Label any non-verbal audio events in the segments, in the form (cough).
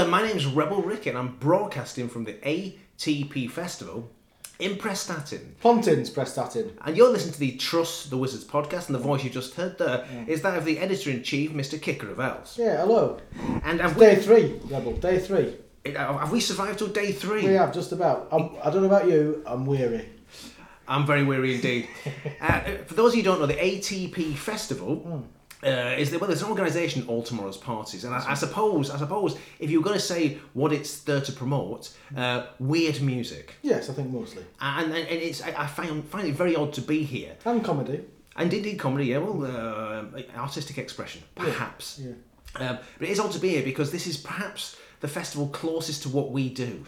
there, my name's Rebel Rick, and I'm broadcasting from the ATP Festival in Prestatyn. Pontins Prestatyn. And you're listening to the Trust the Wizards podcast, and the voice you just heard there is that of the editor in chief, Mr. Kicker of Elves. Yeah, hello. And we, Day three, Rebel. Day three. have we survived till day three? We have just about. I'm, I don't know about you. I'm weary. I'm very weary indeed. (laughs) uh, for those of you who don't know, the ATP Festival uh, is the, well, there's an organisation all tomorrow's parties, and I, I suppose I suppose if you're going to say what it's there to promote, uh, weird music, Yes, I think mostly. and, and, and it's I, I find find it very odd to be here. And comedy. And indeed, comedy, yeah, well, uh, artistic expression, perhaps. Yeah. Um, but it is odd to be here because this is perhaps the festival closest to what we do.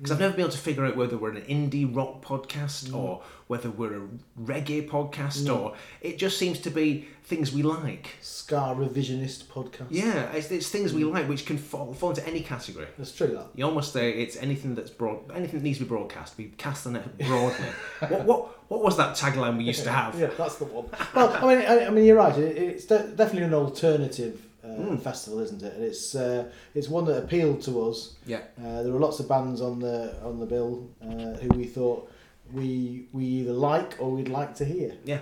Because I've never been able to figure out whether we're an indie rock podcast mm. or whether we're a reggae podcast mm. or it just seems to be things we like. Ska revisionist podcast. Yeah, it's, it's things we mm. like which can fall, fall into any category. That's true. That. You almost say it's anything that's broad, anything that needs to be broadcast. We cast the net broadly. (laughs) what, what, what was that tagline we used to have? Yeah, that's the one. well, I mean, I, I mean, you're right. It, it's de- definitely an alternative uh, festival, isn't it? And it's uh, it's one that appealed to us. Yeah. Uh, there were lots of bands on the on the bill uh, who we thought we we either like or we'd like to hear. Yeah.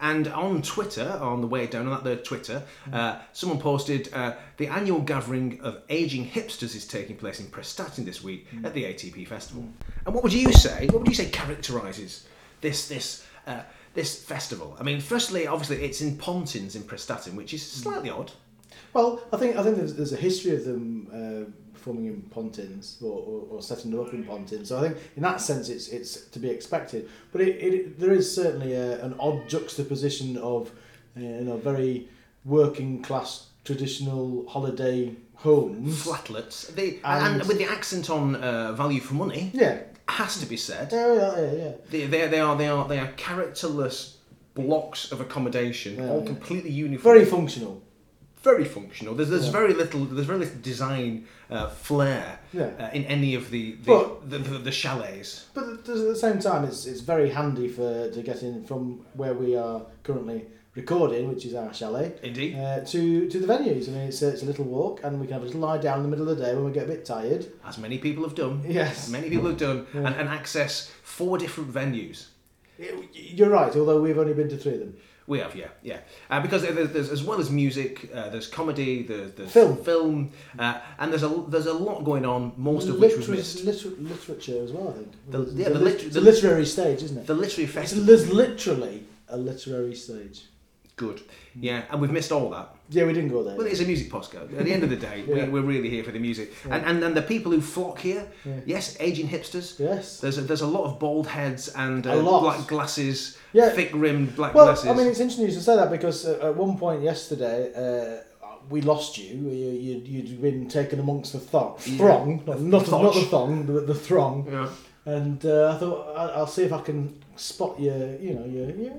And on Twitter, on the way down on that there Twitter, uh, someone posted uh, the annual gathering of aging hipsters is taking place in Prestatyn this week at the ATP Festival. And what would you say? What would you say characterises this this uh, this festival? I mean, firstly, obviously, it's in Pontins in Prestatyn, which is slightly odd. Well, I think I think there's, there's a history of them uh, performing in Pontins or, or, or setting them up in Pontins. So I think in that sense it's it's to be expected. But it, it there is certainly a, an odd juxtaposition of uh, you know very working class traditional holiday homes. Flatlets, they, And- and, with the accent on uh, value for money, Yeah. has to be said. Yeah, yeah, yeah, yeah. They, they, they are they are they are characterless blocks of accommodation, Yeah, all yeah. completely uniform. Very functional. Very functional. There's, there's Yeah. very little there's very little design uh, flair Yeah. uh, in any of the the, But- the, the, the chalets. But at the same time, it's it's very handy for to get in from where we are currently recording, which is our chalet, Indeed. uh, to to the venues. I mean, it's a, it's a little walk, and we can have a little lie down in the middle of the day when we get a bit tired. As many people have done. Yes. Many people have done Yeah. and, and access four different venues. You're right, although we've only been to three of them. We have, yeah, yeah. Uh, because there's, there's as well as music, uh, there's comedy, there's, there's Film. film, uh, and there's a there's a lot going on. Most of which was missed. liter- literature as well, I think. The- yeah, the lit- liter- the- literary stage, isn't it? The literary It's, festival. there's literally a literary stage. Good. Yeah, and we've missed all that. Yeah, we didn't go there. Well, it's a music podcast. At the end of the day, (laughs) Yeah. we, we're really here for the music. Yeah. And, and and the people who flock here, Yeah. yes, aging hipsters. yes. There's a, there's a lot of bald heads and A uh, lot. black glasses, Yeah. thick rimmed black Well, glasses. I mean, it's interesting you should say that because at one point yesterday, uh, we lost you. you you'd, you'd been taken amongst the thong, throng, not, not, Thosh. not the thong, but the throng. yeah. And uh, I thought I'll see if I can spot your, you know, your, your,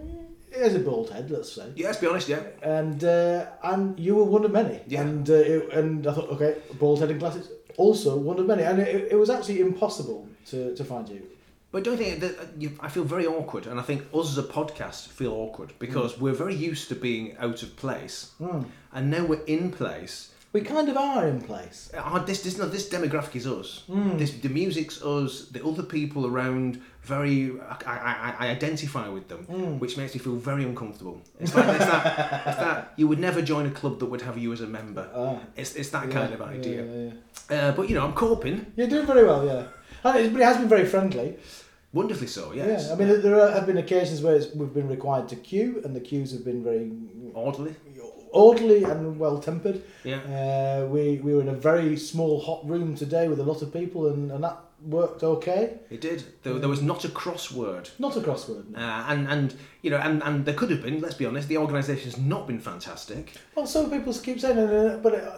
as a bald head, let's say. yeah, let's be honest, yeah. And uh, and you were one of many. Yeah. And uh, it, and I thought, okay, bald head and glasses, also one of many. And it, it was actually impossible to, to find you. But don't you think that uh, you, I feel very awkward, and I think us as a podcast feel awkward because we're very used to being out of place, Mm. and now we're in place. We kind of are in place. Our, this, this, no, this demographic is us. Mm. This, the music's us. The other people around, very, I, I, I identify with them, Mm. which makes me feel very uncomfortable. It's like it's that, it's that you would never join a club that would have you as a member. Ah, It's, it's that yeah, kind of idea. yeah, yeah. Uh, but you know, I'm coping You're doing very well, yeah. And it, but it has been very friendly. wonderfully so. Yes, Yeah, I mean, there are, have been occasions where it's, we've been required to queue, and the queues have been very orderly. Orderly and well tempered. Yeah. Uh, we we were in a very small hot room today with a lot of people, and, and that worked okay. It did. There, there was not a crossword. Not a crossword. no. Uh, and, and you know and, and there could have been let's be honest the organisation's not been fantastic Well, some people keep saying, uh, but uh,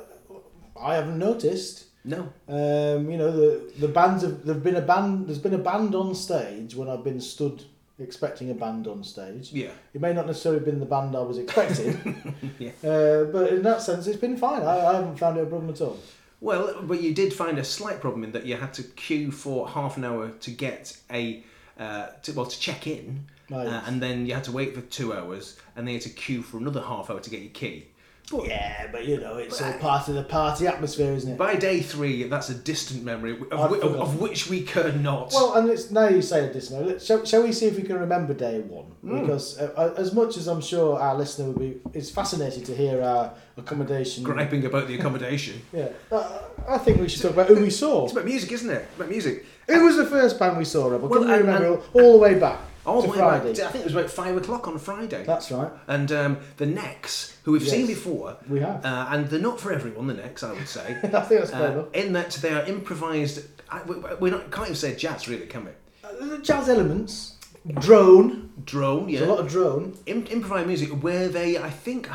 I haven't noticed. no Um, you know, the the bands have there've been a band. There's been a band on stage when I've been stood expecting a band on stage. yeah It may not necessarily have been the band I was expecting, (laughs) Yeah. uh, but in that sense, it's been fine. I, I haven't found it a problem at all. well but you did find a slight problem in that you had to queue for half an hour to get a uh, to, well to check in Right. uh, and then you had to wait for two hours and then you had to queue for another half hour to get your key But Yeah, but you know, it's all part of the party atmosphere, isn't it? by day three, that's a distant memory of, I'd of, of which we care not. Well, and it's now you say it this way. Let's, shall, shall we see if we can remember day one? Hmm. Because uh, uh, as much as I'm sure our listener would be, it's fascinating to hear our accommodation. Griping about the accommodation. (laughs) Yeah, uh, I think we should talk about who we saw. It's about music, isn't it? It's about music. Who was the first band we saw, Rob? Well, Can you and- remember all, all the way back All the way back Friday? to- I think it was about five o'clock on Friday. That's right. And um, the Necks, who we've Yes. seen before, We have. uh, and they're not for everyone. The Necks, I would say, (laughs) I think that's fair uh, enough. in that they are improvised. I, we, we're not can't even say jazz, really, can we? Uh, jazz elements, drone. Drone, There's yeah. a lot of drone. Im- improvised music where they, I think,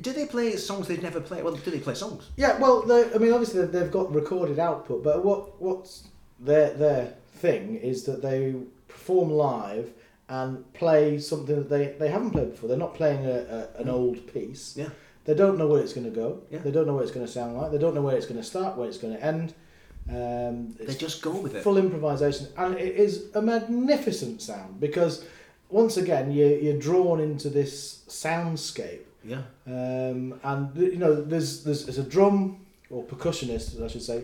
do they play songs they've never played? Well, do they play songs? Yeah, well, I mean, obviously they've- they've got recorded output, but what what's their their thing is that they perform live and play something that they, they haven't played before. They're not playing a, a, an old piece. Yeah. They don't know where it's going to go. Yeah. They don't know what it's going to sound like. They don't know where it's going to start, where it's going to end. Um, They just go with it. full improvisation, and it is a magnificent sound because once again you you're drawn into this soundscape. Yeah. Um, and you know, there's, there's there's a drum or percussionist, I should say.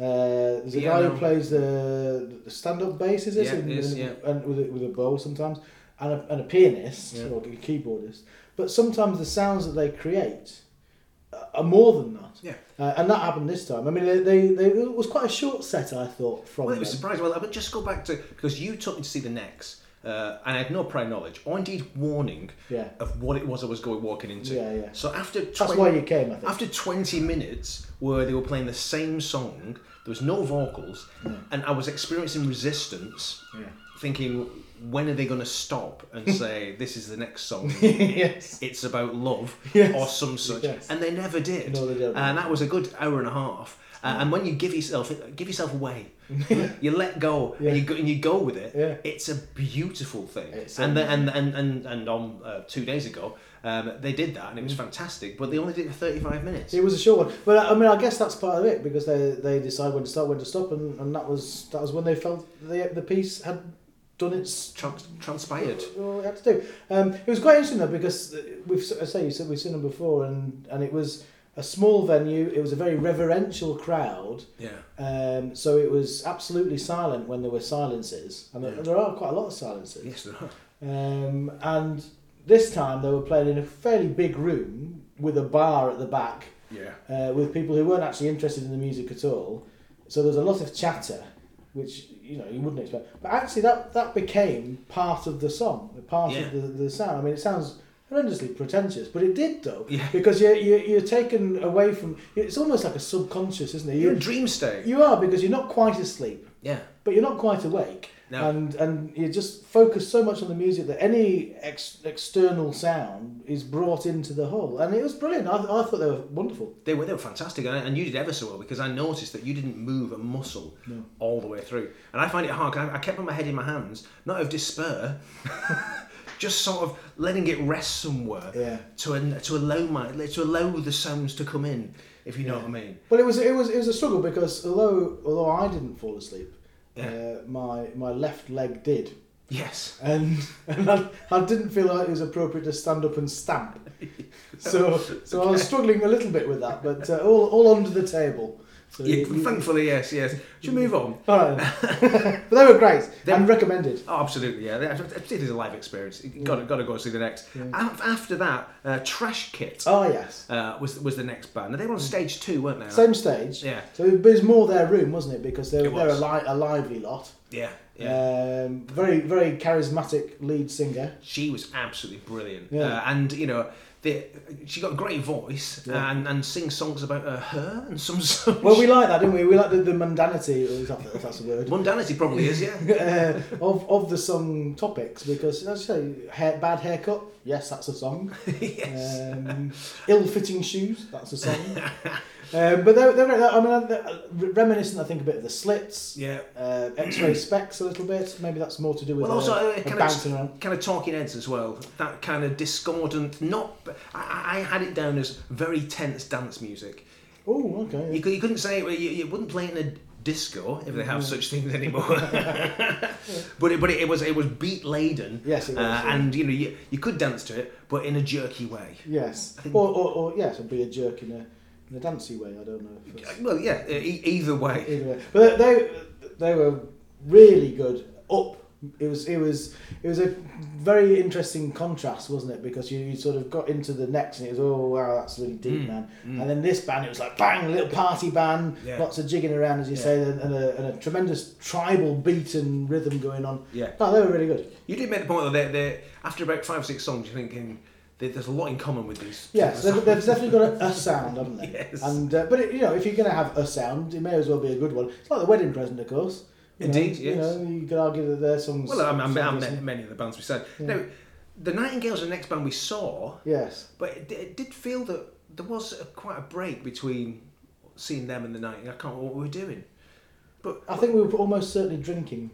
Uh, there's a guy who plays the, the stand-up bass, is it? Yeah, it is, yeah. And with a, with a bow sometimes, and a, and a pianist Yeah. or a keyboardist. But sometimes the sounds that they create are more than that. Yeah. Uh, and that happened this time. I mean, they, they, they, it was quite a short set, I thought, from Well, it was them. surprising. Well, I would just go back to because you took me to see the Necks. uh, and I had no prior knowledge or indeed warning Yeah. of what it was I was going walking into. Yeah, yeah. So after That's why you came, I think. after twenty minutes where they were playing the same song, there was no vocals, and I was experiencing resistance, Yeah. thinking, when are they going to stop and (laughs) say this is the next song? (laughs) yes. It's about love Yes. or some such, Yes. and they never did. No, they don't. And that was a good hour and a half. Uh, and when you give yourself give yourself away, (laughs) you let go Yeah. and you go and you go with it. Yeah. It's a beautiful thing. It's and, the, and and and and on uh, two days ago, um, they did that and it was Mm. fantastic. But they only did it for thirty five minutes. It was a short one, but I mean, I guess that's part of it because they they decide when to start, when to stop, and, and that was that was when they felt the the piece had done its Trans- transpired. what it had to do. Um, it was quite interesting though because we've I say you said we've seen them before, and and it was a small venue. It was a very reverential crowd, Yeah. um, so it was absolutely silent when there were silences, and there, Yeah. there are quite a lot of silences. Yes, there are. Um, and this time they were playing in a fairly big room with a bar at the back Yeah. uh, with people who weren't actually interested in the music at all. So there's a lot of chatter, which you know you wouldn't expect. But actually, that that became part of the song, part Yeah. of the, the sound. I mean, it sounds horrendously pretentious, but it did though, Yeah. (laughs) because you're, you're you're taken away from. It's almost like a subconscious, isn't it? You're in You, dream state. you are because you're not quite asleep, Yeah. but you're not quite awake. No. And and you just focus so much on the music that any ex- external sound is brought into the whole, and it was brilliant. I, I thought they were wonderful. They were, they were fantastic, and, and you did ever so well because I noticed that you didn't move a muscle No. all the way through. And I find it hard I, I kept my head in my hands, not of despair, (laughs) just sort of letting it rest somewhere Yeah. to an, to allow my to allow the sounds to come in, if you know what I mean. Well, it was it was it was a struggle because although although I didn't fall asleep, Yeah. uh, my my left leg did, Yes. and and I, I didn't feel like it was appropriate to stand up and stamp. (laughs) So so I was struggling a little bit with that, but uh, all all under the table. So Yeah, you- thankfully, yes, yes. Should we move on? all right. (laughs) but they were great They- and recommended. Oh, absolutely, yeah. It is a live experience. You got to got to go see the Necks. Yeah. After that, uh, Trash Kit Oh yes, uh, was was the next band. They were on stage two, weren't they? same stage. Yeah, So it was more their room, wasn't it? Because they're It they're a, li- a lively lot. yeah, yeah. Um, very very charismatic lead singer. she was absolutely brilliant. Yeah. Uh, and you know, the, she got a great voice Yeah. and and sings songs about uh, her and some. (laughs) Well, we like that, didn't we? We like the, the mundanity, if that- if that's a word, mundanity probably is, yeah. (laughs) uh, of of the song topics. Because as you say, hair, bad haircut, yes, that's a song. (laughs) yes. Um, ill-fitting shoes, that's a song. Um, but they're, they're, I mean, they're reminiscent, I think, a bit of the Slits. yeah. Uh, X-ray Spex a little bit. Maybe that's more to do with Well, also uh, uh, kind bouncing of around. kind of talking heads as well. That kind of discordant. Not. I, I had it down as very tense dance music. Oh, okay. You, you couldn't say it. You, you wouldn't play it in a disco, if they have such things (laughs) anymore. (laughs) but it, but it, it was it was beat laden. Yes, it was, uh, yeah. and you know you, you could dance to it, but in a jerky way. Yes. I think- Or, or, or yes, it'd be a jerk in a in a dancey way. I don't know. Well, yeah, e- either way. either way. But they they were really good. Up. It was it was it was a very interesting contrast, wasn't it? Because you, you sort of got into the Necks and it was oh wow that's really deep Mm, man, mm. and then this band it was like bang little party band, Yeah. lots of jigging around as you Yeah. say, and, and, a, and a tremendous tribal beat and rhythm going on. Yeah. No, they were really good. You did make the point that they they after about five or six songs, you're thinking there- there's a lot in common with these. Yes, they've, they've definitely got a, a (laughs) sound, haven't they? Yes. And uh, but it, you know, if you're going to have a sound, it may as well be a good one. It's like the wedding present, of course. You know, Indeed, You yes. know, you could argue that their songs. Well, I'm, I'm, I'm many of the bands we said. Yeah. Now, the Nightingales are the next band we saw, Yes. but it, it did feel that there was a, quite a break between seeing them and the Nightingales. I can't remember what we were doing. But I think we were almost certainly drinking.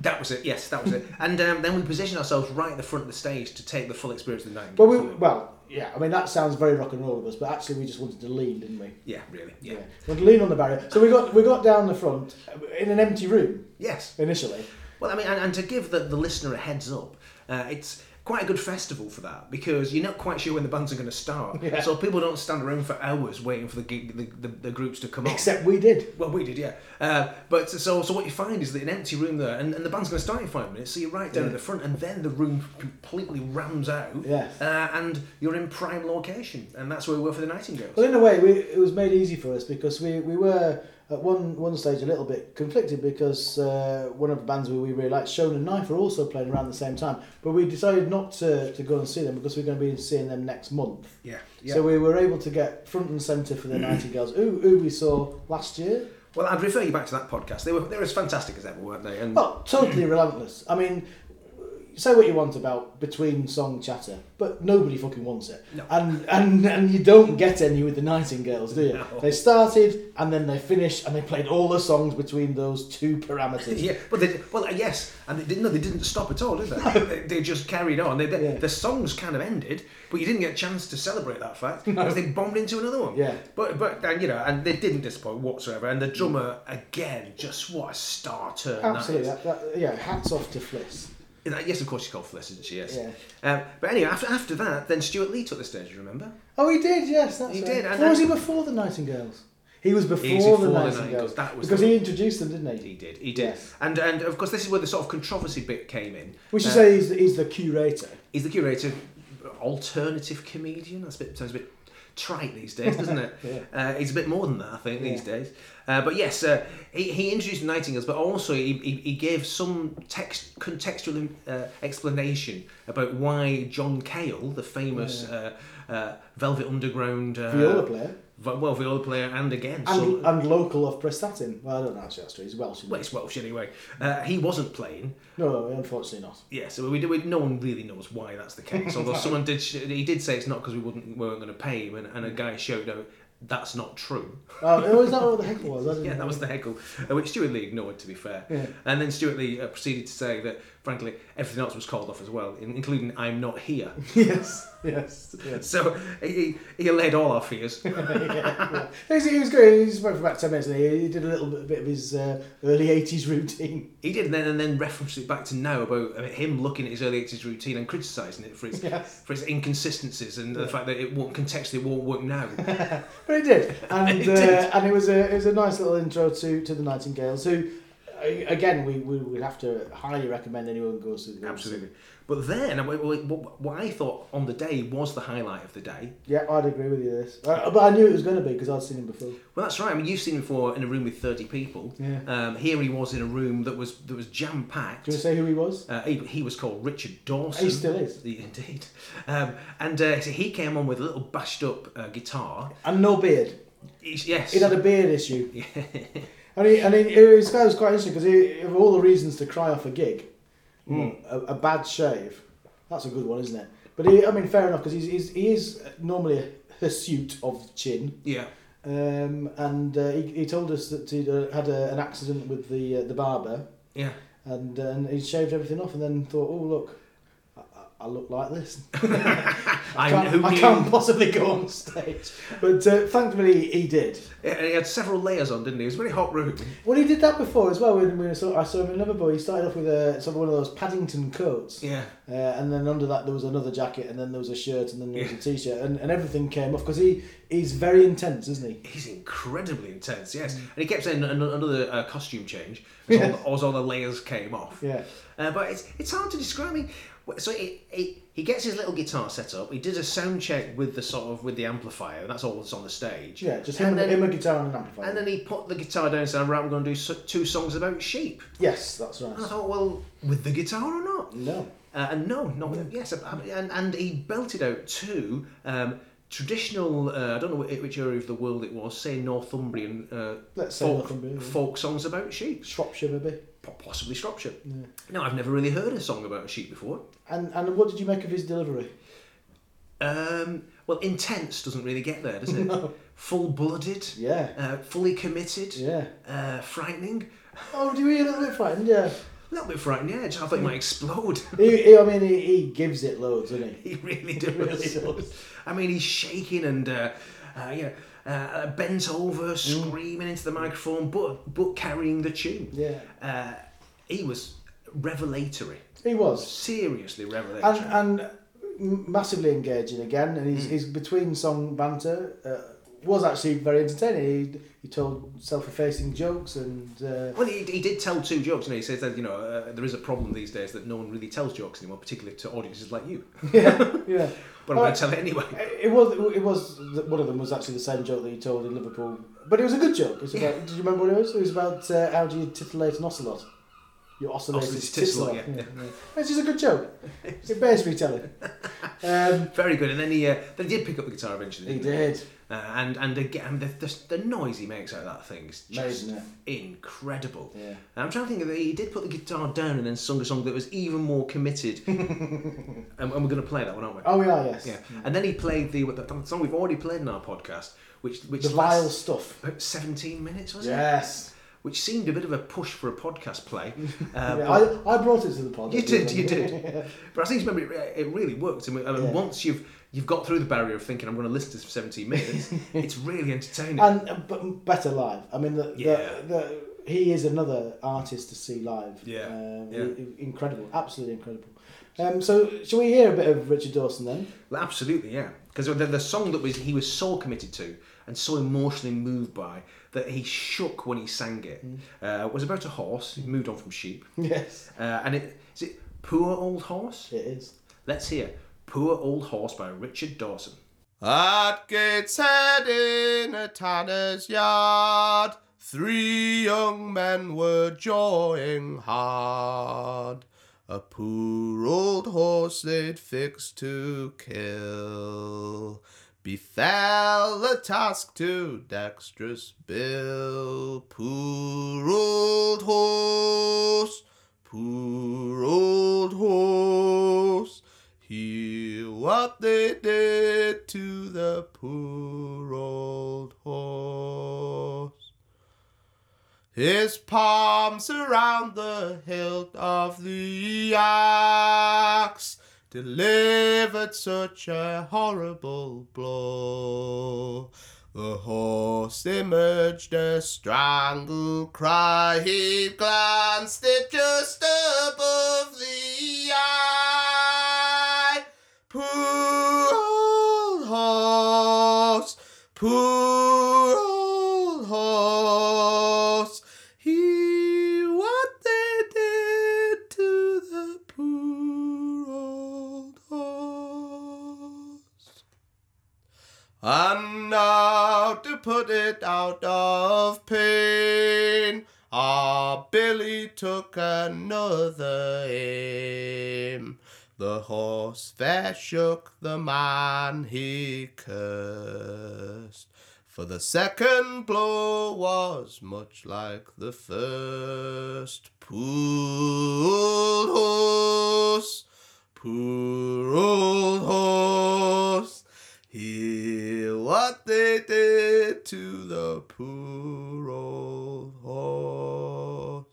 That was it. Yes, that was it. And um, then we positioned ourselves right at the front of the stage to take the full experience of the Nightingales. Well, we, well, yeah. I mean, that sounds very rock and roll of us, but actually, we just wanted to lean, didn't we? yeah, really. Yeah. We wanted to lean on the barrier. So we got we got down the front in an empty room Yes. initially. Well, I mean, and, and to give the, the listener a heads up, uh, it's quite a good festival for that because you're not quite sure when the bands are going to start. Yeah. So people don't stand around for hours waiting for the, gig, the, the, the groups to come on. Except we did. Well, we did, yeah. Uh, but so, so what you find is that an empty room there, and, and the band's going to start in five minutes. So you're right down Yeah. at the front, and then the room completely rams out, Yes. uh, and you're in prime location, and that's where we were for the Nightingales. Well, in a way, we, it was made easy for us because we, we were at one one stage a little bit conflicted because uh, one of the bands we, really liked, Shonen Knife, were also playing around the same time. But we decided not to, to go and see them because we're going to be seeing them next month. yeah, yeah. So we were able to get front and centre for the (clears throat) Nightingales, who, who we saw last year. well, I'd refer you back to that podcast. They were they were as fantastic as ever, weren't they? And Oh, totally relentless. I mean, say what you want about between song chatter, but nobody fucking wants it. No. And and and you don't get any with the Nightingales, do you? No. They started and then they finished and they played all the songs between those two parameters. (laughs) Yeah, but they well uh, yes, and they didn't. No, they didn't stop at all, did they? (laughs) they, they just carried on. They, they, Yeah. The songs kind of ended, but you didn't get a chance to celebrate that fact (laughs) because they bombed into another one. Yeah. But but and you know, and they didn't disappoint whatsoever. And the drummer again, just what a star turn. Absolutely. That That, that, yeah, hats off to Fliss. Yes, of course she's called she? Yes. Yeah. Um, but anyway, after after that, then Stewart Lee took the stage. You remember? Oh, he did, yes. That's He right. did, and- Or was he before the Nightingales? He was before, He's the, before the Nightingales. Nightingales, that was because the- he introduced them, didn't he? He did. He did. Yes. And and of course, this is where the sort of controversy bit came in. We should Uh, say he's the, he's the curator. He's the curator, alternative comedian. That's a bit sounds a bit trite these days, doesn't it? (laughs) Yeah. uh, he's a bit more than that, I think, these days. Uh, but yes, uh, he, he introduced Nightingales, but also he, he, he gave some text contextual uh, explanation about why John Cale, the famous uh, uh, Velvet Underground uh, Viola player. Vi- the other player, and again, And, some, and local of Prestatyn. Well, I don't know actually that's true. He's Welsh. well, he? it's Welsh anyway. Uh, he wasn't playing. No, unfortunately not. Yeah, so we, we no one really knows why that's the case. Although (laughs) someone did, he did say it's not because we wouldn't weren't going to pay him, and, and a guy showed out that's not true. Oh, oh, is that what the heckle was? (laughs) Yeah, know. that was the heckle, uh, which Stewart Lee ignored, to be fair. Yeah. And then Stewart Lee uh, proceeded to say that, frankly, everything else was called off as well, in, including "I'm not here." (laughs) yes, yes, yes. So he, he allayed all our fears. (laughs) yeah, yeah. He was, good. He spoke for about ten minutes. And he, he did a little bit, bit of his uh, early '80s routine. He did, and then and then referenced it back to now about him looking at his early '80s routine and criticising it for its Yes, for its inconsistencies and the fact that it won't contextually won't work now. (laughs) but he did, and He uh, did. and it was a it was a nice little intro to to the Nightingales. Who, again, we we would have to highly recommend anyone goes to. The absolutely. But then, what, I thought on the day was the highlight of the day. Yeah, I'd agree with you. This, uh, but I knew it was going to be because I'd seen him before. Well, that's right. I mean, you've seen him before in a room with thirty people. Yeah. Um, here he was in a room that was that was jam packed. Do you want to say who he was? Uh, he, he was called Richard Dawson. He still is. He- Indeed. Um, and uh, so he came on with a little bashed up uh, guitar. And no beard. He's, yes. He'd had a beard issue. (laughs) And he, and he, his guy was quite interesting because he, of all the reasons to cry off a gig, know, a, a bad shave, that's a good one, isn't it? But he, I mean, fair enough because he's, he's, he is normally a hirsute of chin. yeah. Um, and uh, he, he told us that he'd uh, had a, an accident with the uh, the barber Yeah. and uh, and he shaved everything off and then thought, oh look, I, look like this. (laughs) I, can't, I can't possibly go on stage. But uh, thankfully, he did. Yeah, he had several layers on, didn't he? It was a very hot room. Well, he did that before as well. When, when I, saw, I saw him in Liverpool, he started off with a sort of one of those Paddington coats. Yeah. Uh, and then under that there was another jacket, and then there was a shirt, and then there was Yeah. a t-shirt, and, and everything came off because he he's very intense, isn't he? He's incredibly intense, yes. Mm. And he kept saying another uh, costume change (laughs) as, all the, as all the layers came off. Yeah. Uh, but it's, it's hard to describe. I mean, so he, he, he gets his little guitar set up. He did a sound check with the sort of with the amplifier, that's all that's on the stage. Yeah, just him and then, him a guitar and an amplifier. and then he put the guitar down and said, "Right, we're going to do two songs about sheep." yes, that's right. And I thought, well, with the guitar or not? No. Uh, and no, not with yes, and and he belted out two um, traditional. Uh, I don't know which area of the world it was. Say Northumbrian uh, Let's say folk, Northumbrian, folk songs about sheep, Shropshire maybe. Po- possibly Shropshire. Yeah. No, I've never really heard a song about a sheep before. And and what did you make of his delivery? Um, well, intense doesn't really get there, does it? (laughs) Full blooded, Yeah. uh, fully committed, Yeah. uh, frightening. Oh, do you a little bit frightened? Yeah. A little bit frightening, yeah. I thought he might explode. He, he, I mean, he, he gives it loads, doesn't he? (laughs) He really does. really does. (laughs) I mean, he's shaking and uh, uh, know, uh, bent over, screaming into the microphone, but but carrying the tune. Yeah. Uh, he was revelatory, He was. seriously revelatory. And and massively engaging again, and Hmm. his, his between song banter uh, was actually very entertaining. He, he told self-effacing jokes and uh, well, he, he did tell two jokes. Know, he says that you know uh, there is a problem these days that no one really tells jokes anymore, particularly to audiences like you. (laughs) yeah, (laughs) yeah. But I'm going to tell it anyway. It was. It was. One of them was actually the same joke that he told in Liverpool, but it was a good joke. It's about. Did you remember what it was? It was about uh, how do you titillate an ocelot. You oscillate titillate, titillate. yeah, Yeah, yeah. It's just a good joke. It bears retelling. (laughs) Um, Very good. And then he uh, then he did pick up the guitar eventually. he did. Uh, and and again, the, the, the noise he makes out of that thing is just Amazing, incredible. Yeah. And I'm trying to think of it, he did put the guitar down and then sung a song that was even more committed. (laughs) and, and we're going to play that one, aren't we? Oh, we are. Yes. Yeah. And then he played the, the song we've already played in our podcast, which which The vile stuff. about 17 minutes, was it? Yes. Which seemed a bit of a push for a podcast play. (laughs) Uh, Yeah, I, I brought it to the podcast. You did, you did. (laughs) But I think remember it, it really worked. I mean, I mean, Yeah. once you've you've got through the barrier of thinking I'm going to listen to this for 17 minutes, (laughs) it's really entertaining. and uh, but better live. I mean, the, Yeah. the, the, he is another artist to see live. Yeah, Um, yeah. incredible, absolutely incredible. Um, so, shall we hear a bit of Richard Dawson then? Well, Absolutely, yeah. Because the, the song that was he was so committed to and so emotionally moved by that he shook when he sang it uh, was about a horse. He moved on from sheep, (laughs) Yes, uh, and it is it poor old horse. it is. Let's hear "Poor Old Horse" by Richard Dawson. At Gateshead in a tanner's yard, three young men were jawing hard. A poor old horse they'd fixed to kill. Befell the task to dexterous Bill. Poor old horse, poor old horse. Hear what they did to the poor old horse. His palms around the hilt of the axe delivered such a horrible blow. The horse emerged a strangled cry. He glanced at just above old horse, poor old horse. Hear what they did to the poor old horse. And now to put it out of pain, our Billy took another aim. The horse fair shook the man he cursed. For the second blow was much like the first. Poor horse, poor old horse. Hear what they did to the poor old horse.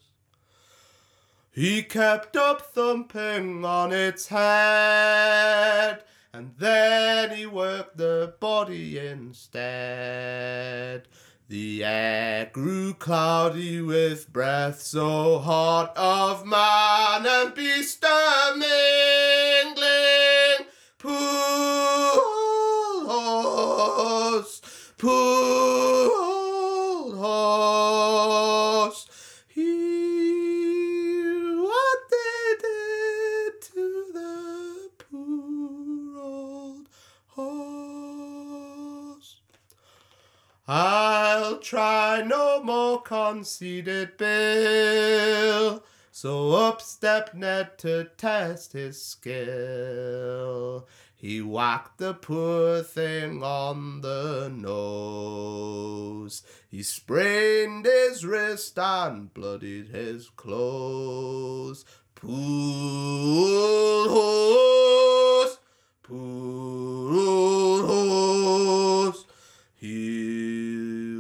He kept up thumping on its head, and then he worked the body instead. The air grew cloudy with breath so hot of man and beast mingling. Poor horse, poor horse. Hear what they did to the poor old horse. I'll try no more conceited Bill. So up stepped Ned to test his skill. He whacked the poor thing on the nose. He sprained his wrist and bloodied his clothes. Poor horse, poor old horse. Hear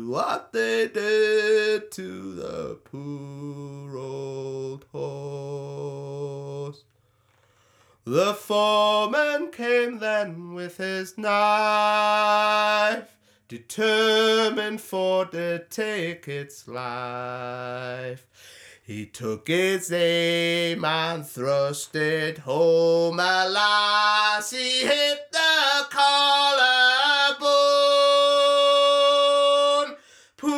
what they did to the poor old horse. The foreman came then with his knife, determined for to take its life. He took its aim and thrust it home. Alas, he hit the collarbone. Poor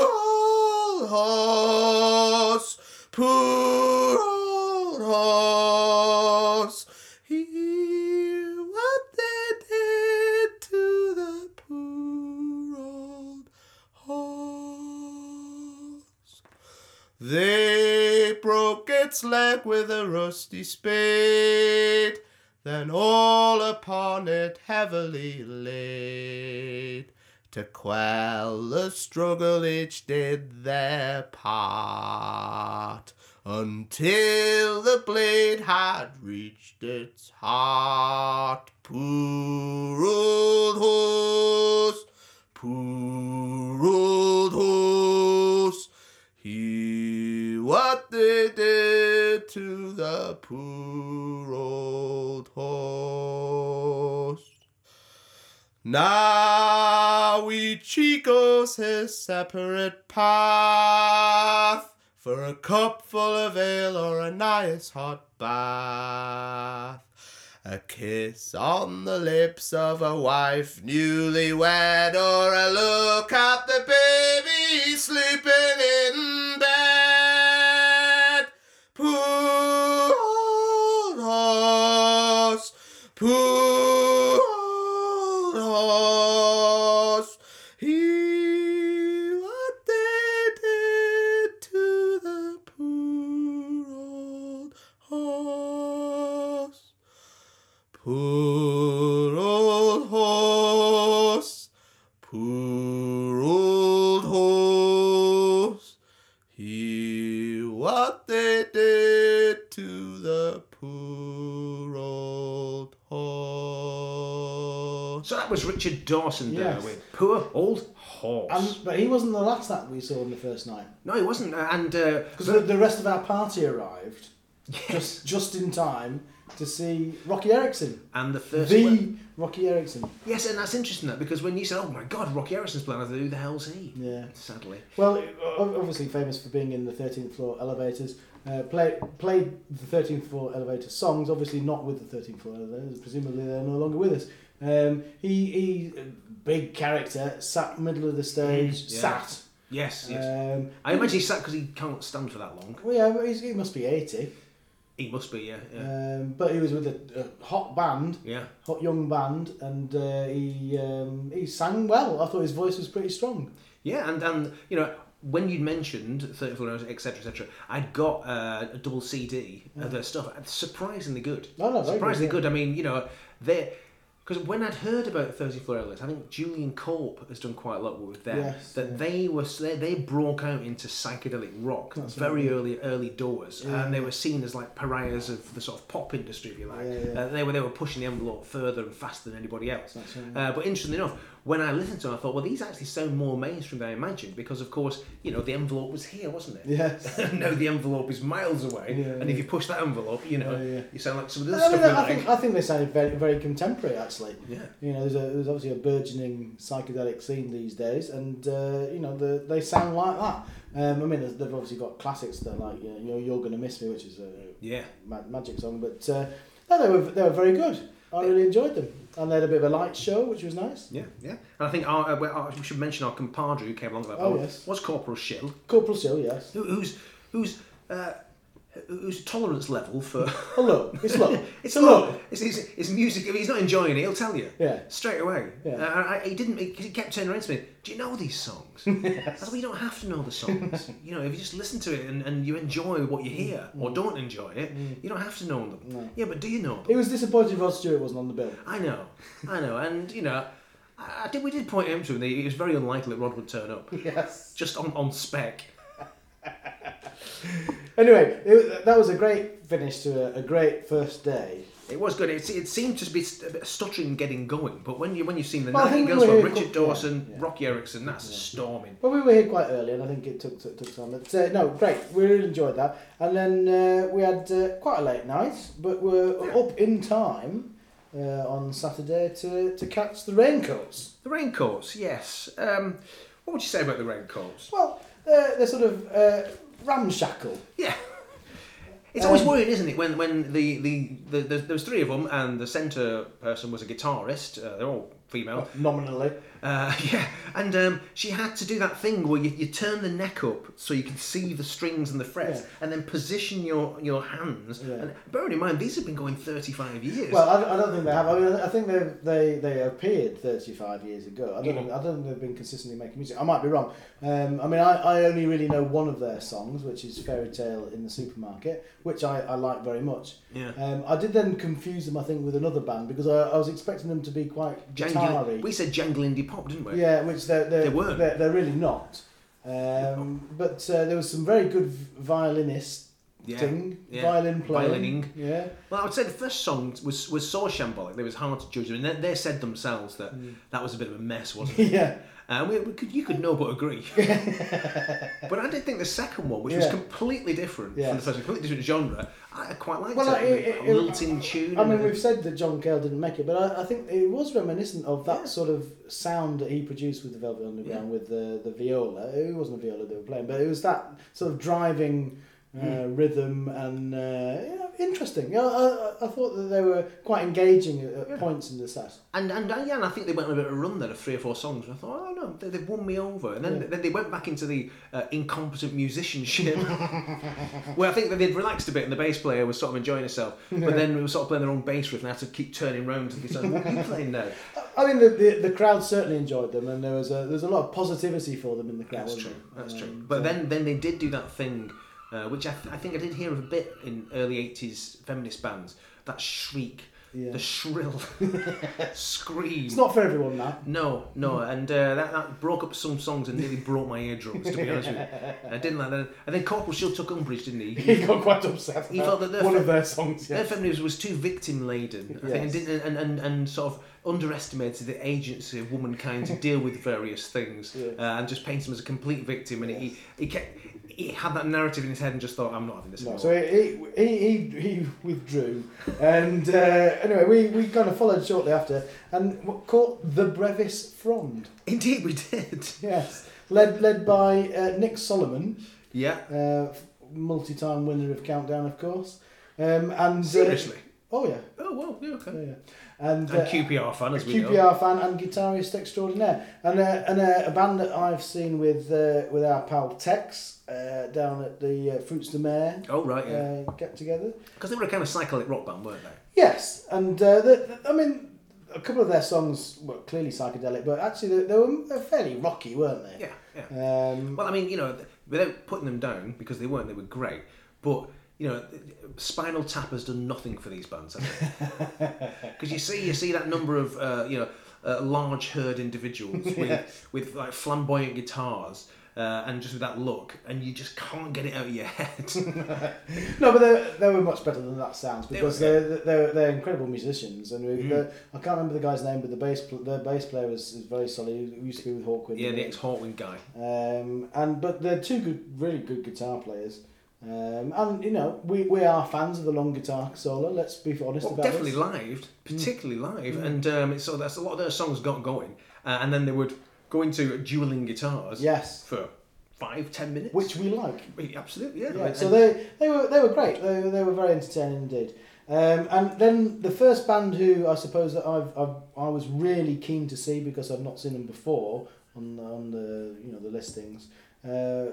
old horse, poor old horse. Hear what they did to the poor old horse. They broke its leg with a rusty spade, then all upon it heavily laid. To quell the struggle, each did their part, until the blade had reached its heart. Poor old horse, poor old horse. Hear what they did to the poor old horse. Now each he goes his separate path for a cupful of ale or a nice hot bath. A kiss on the lips of a wife newly wed, or a look at the baby sleeping in poor Richard Dawson there Yes. with Poor Old Horse. And, but he wasn't the last that we saw on the first night. no, he wasn't. uh, And uh, Because the, the rest of our party arrived (laughs) just just in time to see Roky Erickson. and the first The one- Roky Erickson. yes, and that's interesting that because when you said, "Oh my God, Roky Erickson's playing," I thought, "Who the hell's he?" Yeah. Sadly, Well, obviously famous for being in the 13th floor elevators. Uh, play, played the 13th floor elevator songs, obviously not with the 13th floor elevators, presumably they're no longer with us. Um, he, he, big character, sat middle of the stage, Mm, yeah. sat. yes, yes. Um, I imagine he sat because he can't stand for that long. well, yeah, but he's, he must be 80. He must be, yeah, yeah, Um, but he was with a, a hot band, yeah. hot young band, and uh, he um, he sang well. I thought his voice was pretty strong. Yeah, and and you know when you'd mentioned 34 hours, etc., etc., I'd got uh, a double CD of their stuff. Surprisingly good. Oh, no, surprisingly good, good. I mean, you know, they Because when I'd heard about 13th Floor Elevators, I think Julian Cope has done quite a lot with them. Yes, that yeah. they were they, they broke out into psychedelic rock That's very early early doors, Yeah. and they were seen as like pariahs of the sort of pop industry, if you like. Yeah. Uh, they were they were pushing the envelope further and faster than anybody else. Right. Uh, but interestingly enough, when I listened to them, I thought, well, these actually sound more mainstream than I imagined because, of course, you know, the envelope was here, wasn't it? Yes. (laughs) now the envelope is miles away, Yeah, and if you push that envelope, you know, Yeah, yeah. you sound like some of the I, mean, stuff. I like. think I think they sounded very very contemporary actually. Yeah. You know, there's, a, there's obviously a burgeoning psychedelic scene these days, and uh, you know the, they sound like that. Um, I mean, they've obviously got classics that like you know, you're gonna miss me, which is a Yeah. ma- magic song, but uh, no, they were they were very good. I really enjoyed them, and they had a bit of a light show, which was nice. Yeah, yeah. And I think our, uh, our, we should mention our compadre who came along with that. Oh, boat yes. Was Corporal Shill, Corporal Shill, yes. who, who's who's uh, whose tolerance level for Oh look, it's look, (laughs) it's a a look. look. It's, it's, it's music. If he's not enjoying it, he'll tell you. Yeah. Straight away. Yeah. Uh, I, he didn't. He, he kept turning around to me. Do you know these songs? (laughs) I said, well, you don't have to know the songs. (laughs) you know, if you just listen to it and, and you enjoy what you hear or don't enjoy it, you don't have to know them. Mm. No. Yeah, but do you know them? It was disappointing Rod Stewart wasn't on the bill. I know, I know, and you know, I, I did. We did point him to him. It was very unlikely that Rod would turn up, Yes. just on, on spec. Anyway, it, that was a great finish to a, a great first day. It was good. It, it seemed to be st- a bit stuttering getting going, but when you when you've seen the Well, think we from Richard co- yeah, Dawson, yeah. Roky Erickson, that's storming. Well, we were here quite early, and I think it took took, took time. But uh, no, great. We really enjoyed that. And then uh, we had uh, quite a late night, but we're Yeah. up in time uh, on Saturday to, to catch the raincoats. The raincoats, yes. Um, what would you say about the raincoats? Well, they're, they're sort of uh, ramshackle. Yeah. It's always Um, worrying, isn't it, when when the, the, the, the there was three of them and the centre person was a guitarist. Uh, they're all female. Nominally. Uh, (laughs) yeah, and um, she had to do that thing where you, you turn the neck up so you can see the strings and the frets, Yeah. and then position your, your hands. Yeah. And bearing in mind, these have been going 35 years. Well, I, I don't think they have. I mean, I think they they they appeared 35 years ago. I don't think, I don't think they've been consistently making music. I might be wrong. Um, I mean, I, I only really know one of their songs, which is Fairy Tale in the Supermarket, which I, I like very much. yeah. Um, I did then confuse them, I think, with another band because I, I was expecting them to be quite we said jangle indie pop, didn't we? Yeah, which they're they're, They weren't. they're, they're really not. Um, but uh, there was some very good violinist Yeah. yeah. violin playing. Violining. Yeah. Well, I would say the first song was was so shambolic. It was hard to judge them, and they, they said themselves that Mm. that was a bit of a mess, wasn't (laughs) it? yeah. Uh, we, we could, you could know but agree. (laughs) but I did think the second one, which was Yeah. completely different from the Yes. first, completely different genre, I quite liked Well, it. it- it- it- lilting tune. I mean, and- we've said that John Cale didn't make it, but I, I think it was reminiscent of that Yeah. sort of sound that he produced with the Velvet Underground with the, the viola. It wasn't a viola they were playing, but it was that sort of driving uh, rhythm and uh, yeah, interesting. Yeah, I, I, I thought that they were quite engaging at, at Yeah. points in the set. And and uh, yeah, and I think they went on a bit of a run there of three or four songs. And I thought, oh no, they, they've won me over. And then, Yeah. then they went back into the uh, incompetent musicianship, (laughs) where I think that they'd relaxed a bit, and the bass player was sort of enjoying herself. But then we were sort of playing their own bass riff, and I had to keep turning round to decide what are you playing now. (laughs) I mean, the, the, the crowd certainly enjoyed them, and there was a, there was a lot of positivity for them in the crowd. That's true. That's Um, true. But so- then then they did do that thing, uh, which I, th- I think I did hear of a bit in early '80s feminist bands. That shriek, Yeah. the shrill (laughs) scream. it's not for everyone now. No, no, and uh, that, that broke up some songs and nearly broke my eardrums. To be honest with you, (laughs) I didn't like that. And then Corporal Shield took umbrage, didn't he? He got quite upset. He felt that their one fe- of their songs. Their feminism was too victim laden, I think, and, didn't, and, and, and sort of underestimated the agency of womankind to deal with various things, (laughs) Yes. uh, and just painted them as a complete victim. And he, he kept he had that narrative in his head and just thought, I'm not having this No, so he, he, he, he withdrew, and uh, anyway, we, we kind of followed shortly after, and what caught the Bevis Frond. Indeed, we did. Yes, led led by uh, Nick Saloman, Yeah, uh, multi-time winner of Countdown, of course, um, and uh, seriously. oh yeah, Oh well, yeah, okay. yeah, yeah. And, And uh, QPR fan, as we know. QPR fan and guitarist extraordinaire, and uh, and uh, a band that I've seen with uh, with our pal Tex uh, down at the uh, Fruits de Mer Oh right, yeah. uh, get together. Because they were a kind of psychedelic rock band, weren't they? Yes, and uh, the, the- I mean, a couple of their songs were clearly psychedelic, but actually they, they were fairly rocky, weren't they? Yeah, yeah. Um, Well, I mean, you know, without putting them down because they weren't, they were great. But you know, Spinal Tap has done nothing for these bands, because (laughs) you see you see that number of uh, you know uh, large herd individuals with with like flamboyant guitars. Uh, and just with that look, and you just can't get it out of your head. (laughs) No, but they, they were much better than that sounds because They they're, they're they're incredible musicians, and we, they're- I can't remember the guy's name, but the bass the bass player is, is very solid. He used to be with Hawkwind. yeah, the ex Hawkwind guy. Um, and but they're two good, really good guitar players. Um, and you know, we, we are fans of the long guitar solo. Let's be honest Well, about definitely this. live, particularly live, and um, so that's a lot of their songs got going, uh, and then they would go into dueling guitars. Yes, For five, ten minutes. which we like. absolutely, yeah. Yeah, so they, they were they were great. They, they were very entertaining indeed. Um, and then the first band who I suppose that I've, I've I was really keen to see because I've not seen them before on on the you know the listings. Uh,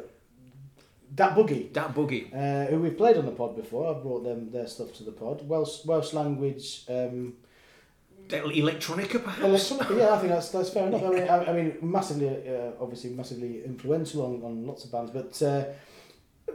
Datblygu, that boogie. uh, who we've played on the pod before. I've brought them their stuff to the pod. Welsh Welsh language. Um, Electronica, perhaps. Electronica, (laughs) yeah, I think that's that's fair enough. I mean, I, I mean, massively, uh, obviously, massively influential on, on lots of bands, but uh,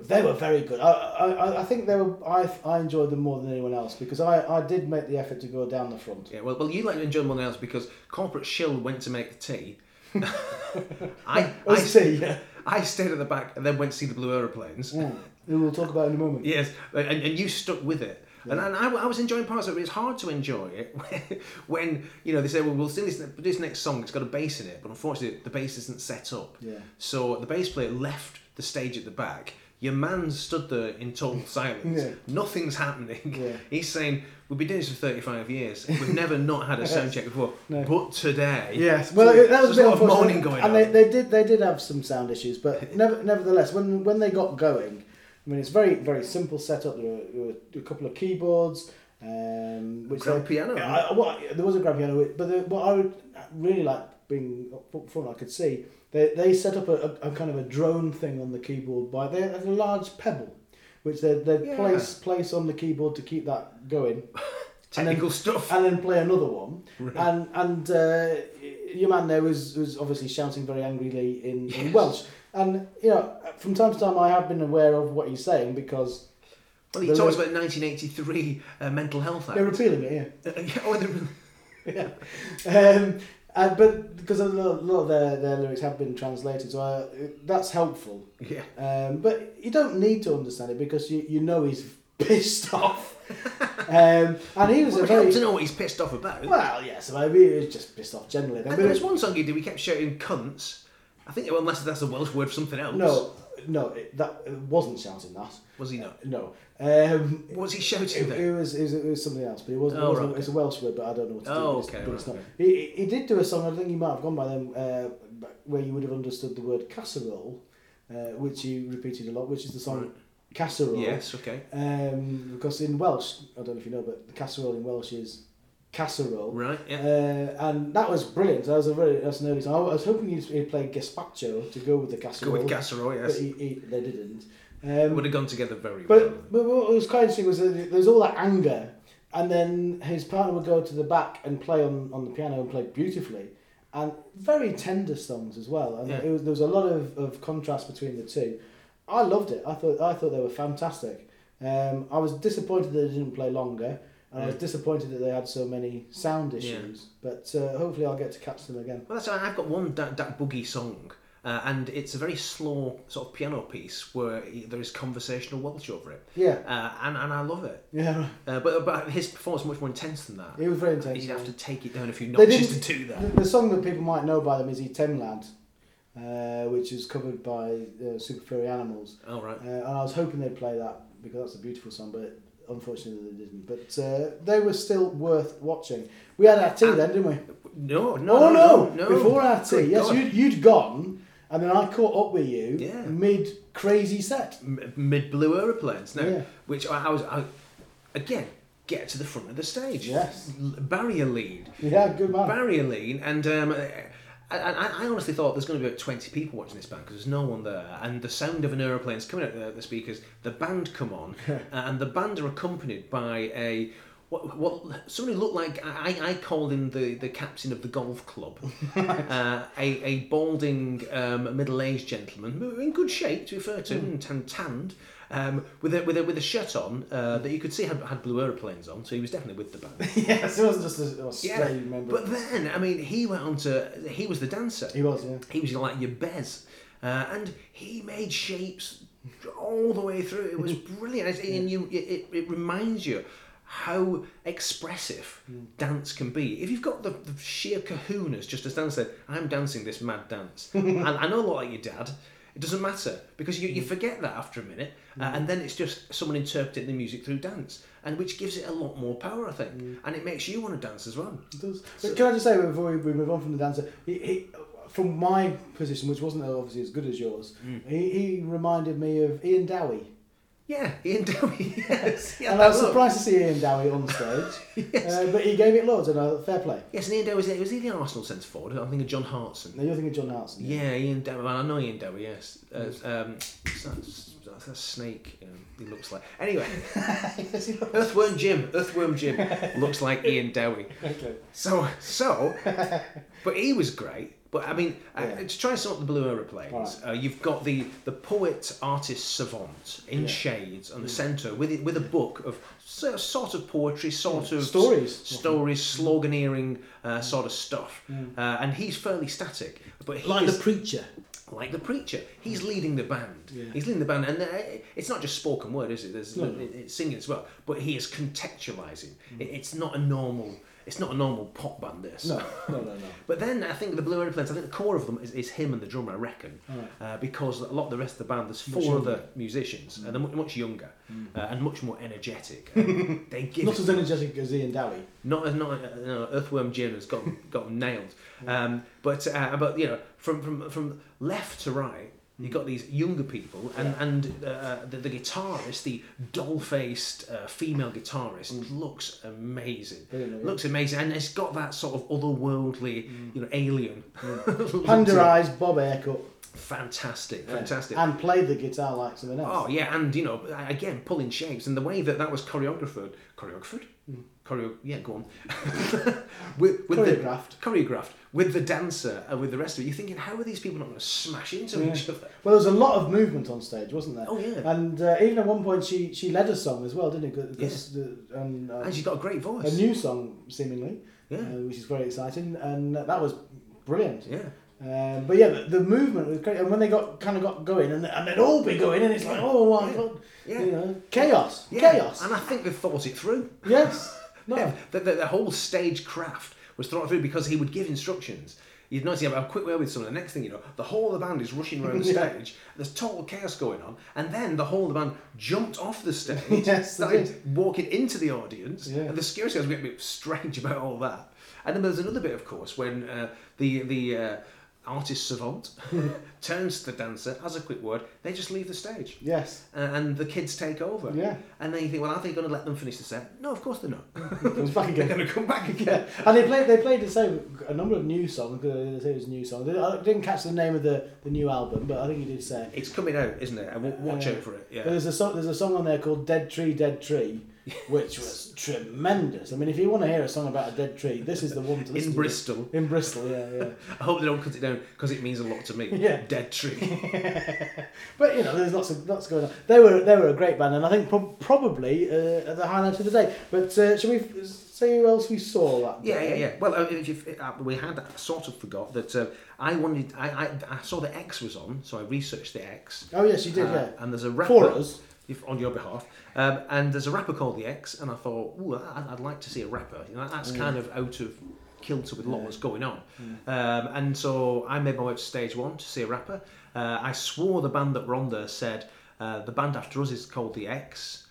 they were very good. I, I, I think they were. I, I enjoyed them more than anyone else because I, I did make the effort to go down the front. Yeah, well, well, you like to enjoy more than else because corporate shill went to make the tea. (laughs) (laughs) I, I, see, yeah. I stayed at the back and then went to see the Blue Aeroplanes. Mm, who we'll talk about in a moment. Yes, and, and you stuck with it. And, and I, I was enjoying parts of it. It's hard to enjoy it (laughs) when, you know, they say, well, we'll sing this, this next song, it's got a bass in it, but unfortunately the bass isn't set up. Yeah. So the bass player left the stage at the back. Your man stood there in total (laughs) silence. Yeah. Nothing's happening. Yeah. He's saying, we've been doing this for 35 years. We've (laughs) never not had a sound check before. No. But today... Yes, well, it- that was there's a bit lot of moaning going and on. they, they did they did have some sound issues, but (laughs) never, nevertheless, when when they got going, I mean, it's very very simple setup. There were, there were a couple of keyboards, um, which Grand they- piano. Yeah, I, what, there was a grand piano, but the, what I would really like being up front, I could see they they set up a, a, a kind of a drone thing on the keyboard by they a large pebble, which they they Yeah. place place on the keyboard to keep that going (laughs) and then- Technical stuff. and then play another one. And and uh, your man there was was obviously shouting very angrily in, in Welsh. And you know, from time to time, I have been aware of what he's saying because Well, he talks about 1983 uh, mental health act. they're repealing it. Yeah. (laughs) Yeah, oh, they're- (laughs) yeah. Um, and, but because a lot, a lot of their, their lyrics have been translated, so I, that's helpful. yeah. Um, but you don't need to understand it because you, you know he's (laughs) pissed off. um, and he was Well, a very to know what he's pissed off about. well, yes. I mean, he was just pissed off generally. Then. and But there was one song he did, we kept shouting cunts. I think, unless that's a Welsh word for something else. no, no, it, that it wasn't shouting that. Was he not? No. Um, What was he shouting it then? was, it was it was something else, but it wasn't. Oh, it wasn't right, It's a Welsh word, but I don't know what to do. Oh, it, okay, but it's right, not. He, he did do a song. I think you might have gone by then, uh, where you would have understood the word casserole, uh, which he repeated a lot, which is the song Right. casserole. Yes, okay. Um, because in Welsh, I don't know if you know, but the casserole in Welsh is casserole. Right, yeah. Uh, and that was brilliant. That was a very that's an early song. I was hoping he'd, he'd play gazpacho to go with the casserole. Go with casserole, but yes. he, he, they didn't. Would Um, have gone together very well. but, but what was quite interesting was that there's all that anger, and then his partner would go to the back and play on, on the piano and play beautifully, and very tender songs as well. And Yeah. it was, there was a lot of, of contrast between the two. I loved it. I thought I thought they were fantastic. Um, I was disappointed that they didn't play longer, and I was disappointed that they had so many sound issues. But uh, hopefully, I'll get to catch them again. Well, that's I've got one that, boogie song, uh, and it's a very slow sort of piano piece where he, there is conversational Welsh over it, Yeah, uh, and and I love it. yeah. Uh, but but his performance was much more intense than that. It was very intense. You'd have to take it down a few notches to do that. the song that people might know by them is Y Teimlad, uh, which is covered by uh, Super Furry Animals. All right. Uh, and I was hoping they'd play that because that's a beautiful song, but unfortunately they didn't. But uh, they were still worth watching. We had our tea then, didn't we? No, no, oh, no, no, no. Before our tea, Good yes, you'd, you'd gone, and then I caught up with you Yeah. mid crazy set. M- mid blue aeroplanes now, Yeah. which I, I was I, again get to the front of the stage. Yes. Barrier lead, Yeah, good man. barrier lead, and um, I, I, I honestly thought there's going to be about twenty people watching this band because there's no one there, and the sound of an aeroplane's coming out the, the speakers. The band come on, (laughs) and the band are accompanied by a. What, what somebody looked like I, I called him the, the captain of the golf club, (laughs) uh, a, a balding um, middle aged gentleman in good shape to refer to and tanned, um, with a with a with a shirt on uh, that you could see had, had blue aeroplanes on, so he was definitely with the band. (laughs) yes, it wasn't just a, a stray Yeah, member. but then I mean, he went on to he was the dancer. he was, yeah. He was like your Bez, uh, and he made shapes all the way through. It was (laughs) brilliant, and you it, it reminds you how expressive hmm. dance can be. If you've got the, the sheer kahunas, just as Dan said, I'm dancing this mad dance, (laughs) and I know a lot like your dad. It doesn't matter because you, you hmm. forget that after a minute, uh, hmm. and then it's just someone interpreting the music through dance, and which gives it a lot more power, I think, and it makes you want to dance as well. It does. But can I just say before we, move on from the dancer, he, he, from my position, which wasn't obviously as good as yours, he, he reminded me of Ian Dowie. Yeah, Ian Dowie. (laughs) Yes, yeah, and I was look. surprised to see Ian Dowie on stage, (laughs) Yes. uh, but he gave it loads and uh, fair play. Yes, and Ian Dowie was, was he the Arsenal centre forward? I'm thinking John Hartson. No, you're thinking John Hartson. Yeah, Ian Dowie. Well, I know Ian Dowie. Yes, uh, um, that's, that's a snake. Um, he looks like. Anyway, (laughs) Yes, was. Earthworm Jim. Earthworm Jim looks like Ian Dowie. okay. So, so, but he was great. But I mean, uh, Yeah. to try and sort the blue aeroplanes, Alright. uh, you've got the the poet artist savant in Yeah. shades on the centre with it, with a book of so, sort of poetry, sort of Stories. stories, sloganeering uh, sort of stuff, uh, and he's fairly static. But he Like is, the preacher. like the preacher, he's leading the band. Yeah. He's leading the band, and uh, it's not just spoken word, is it? There's No. it- it's singing as well, but he is contextualizing. It, it's not a normal. It's not a normal pop band. This. No, no, no, no. But then I think the Blue Aeroplanes, I think the core of them is, is him and the drummer, I reckon. Alright. Uh, because a lot of the rest of the band, there's four other musicians, and they're mu- much younger uh, and much more energetic. (laughs) They give Not as energetic as Ian Dowie. not as not uh, no, Earthworm Jim has got got nailed. (laughs) Um, but uh, but you know from from from left to right. You've got these younger people, and Yeah. and uh, uh the, the guitarist, the doll-faced uh, female guitarist, mm. looks amazing. Yeah. Looks amazing, and it's got that sort of otherworldly, mm. you know, alien. Mm. (laughs) look Panda to it. eyes, bob haircut. Fantastic, Yeah. fantastic. And played the guitar like something oh, else. Oh yeah, and you know, again, pulling shapes, and the way that that was choreographed, choreographed, choreo, yeah, go on, (laughs) with, with Choreographed. the choreographed with the dancer and with the rest of it. You're thinking, how are these people not going to smash into Yeah. each other? Well, there was a lot of movement on stage, wasn't there? Oh yeah, And uh, even at one point, she she led a song as well, didn't it? the, and, uh, and she's got a great voice a new song, seemingly, Yeah, uh, which is very exciting, and uh, that was brilliant. yeah. Um, but yeah, the, the movement was great, and when they got kind of got going, and, and they'd all be going, and it's like, oh my Yeah. god, Yeah. you know, chaos, yeah. chaos. And I think they thought it through. yes, (laughs) no, Yeah, the, the, the whole stage craft was thought through because he would give instructions. You'd notice he had a quick word with someone. The next thing you know, the whole of the band is rushing around the (laughs) Yeah. stage. There's total chaos going on, and then the whole of the band jumped off the stage, (laughs) Yes, started walking into the audience, Yeah. and the security guys were getting a bit strange (laughs) about all that. And then there's another bit, of course, when uh, the the uh, artist savant (laughs) turns to the dancer, has a quick word, they just leave the stage, yes, and the kids take over. yeah, And then you think, well, are they going to let them finish the set? No, of course they're not. (laughs) comes back (laughs) They're again. going to come back again. Yeah, and they played. They played the same a number of new songs. They say it was new songs. I didn't catch the name of the, the new album, but I think you did say. It's coming out, isn't it? Watch Uh, out for it. Yeah. There's a song. There's a song on there called "Dead Tree, Dead Tree," which was tremendous. I mean, if you want to hear a song about a dead tree, this is the one to listen In to. Bristol. In Bristol, yeah, yeah. I hope they don't cut it down because it means a lot to me. Yeah. Dead tree. (laughs) but you know, there's lots of lots going on. They were they were a great band, and I think prob probably uh, the highlight of the day. But uh, shall we say who else we saw that Yeah, day? yeah, yeah. yeah. Well, uh, if, uh, we had sort of forgot that uh, I wanted. I, I I saw the X was on, so I researched the X. Oh yes, you did. Uh, yeah. And there's a rapper For us. If, on your behalf, um, and there's a rapper called the X, and I thought, ooh, I- I'd like to see a rapper. You know, that's Mm. kind of out of kilter with what Yeah. was going on. Mm. Um, and so I made my way to stage one to see a rapper. Uh, I swore the band that were on there said uh, the band after us is called the X,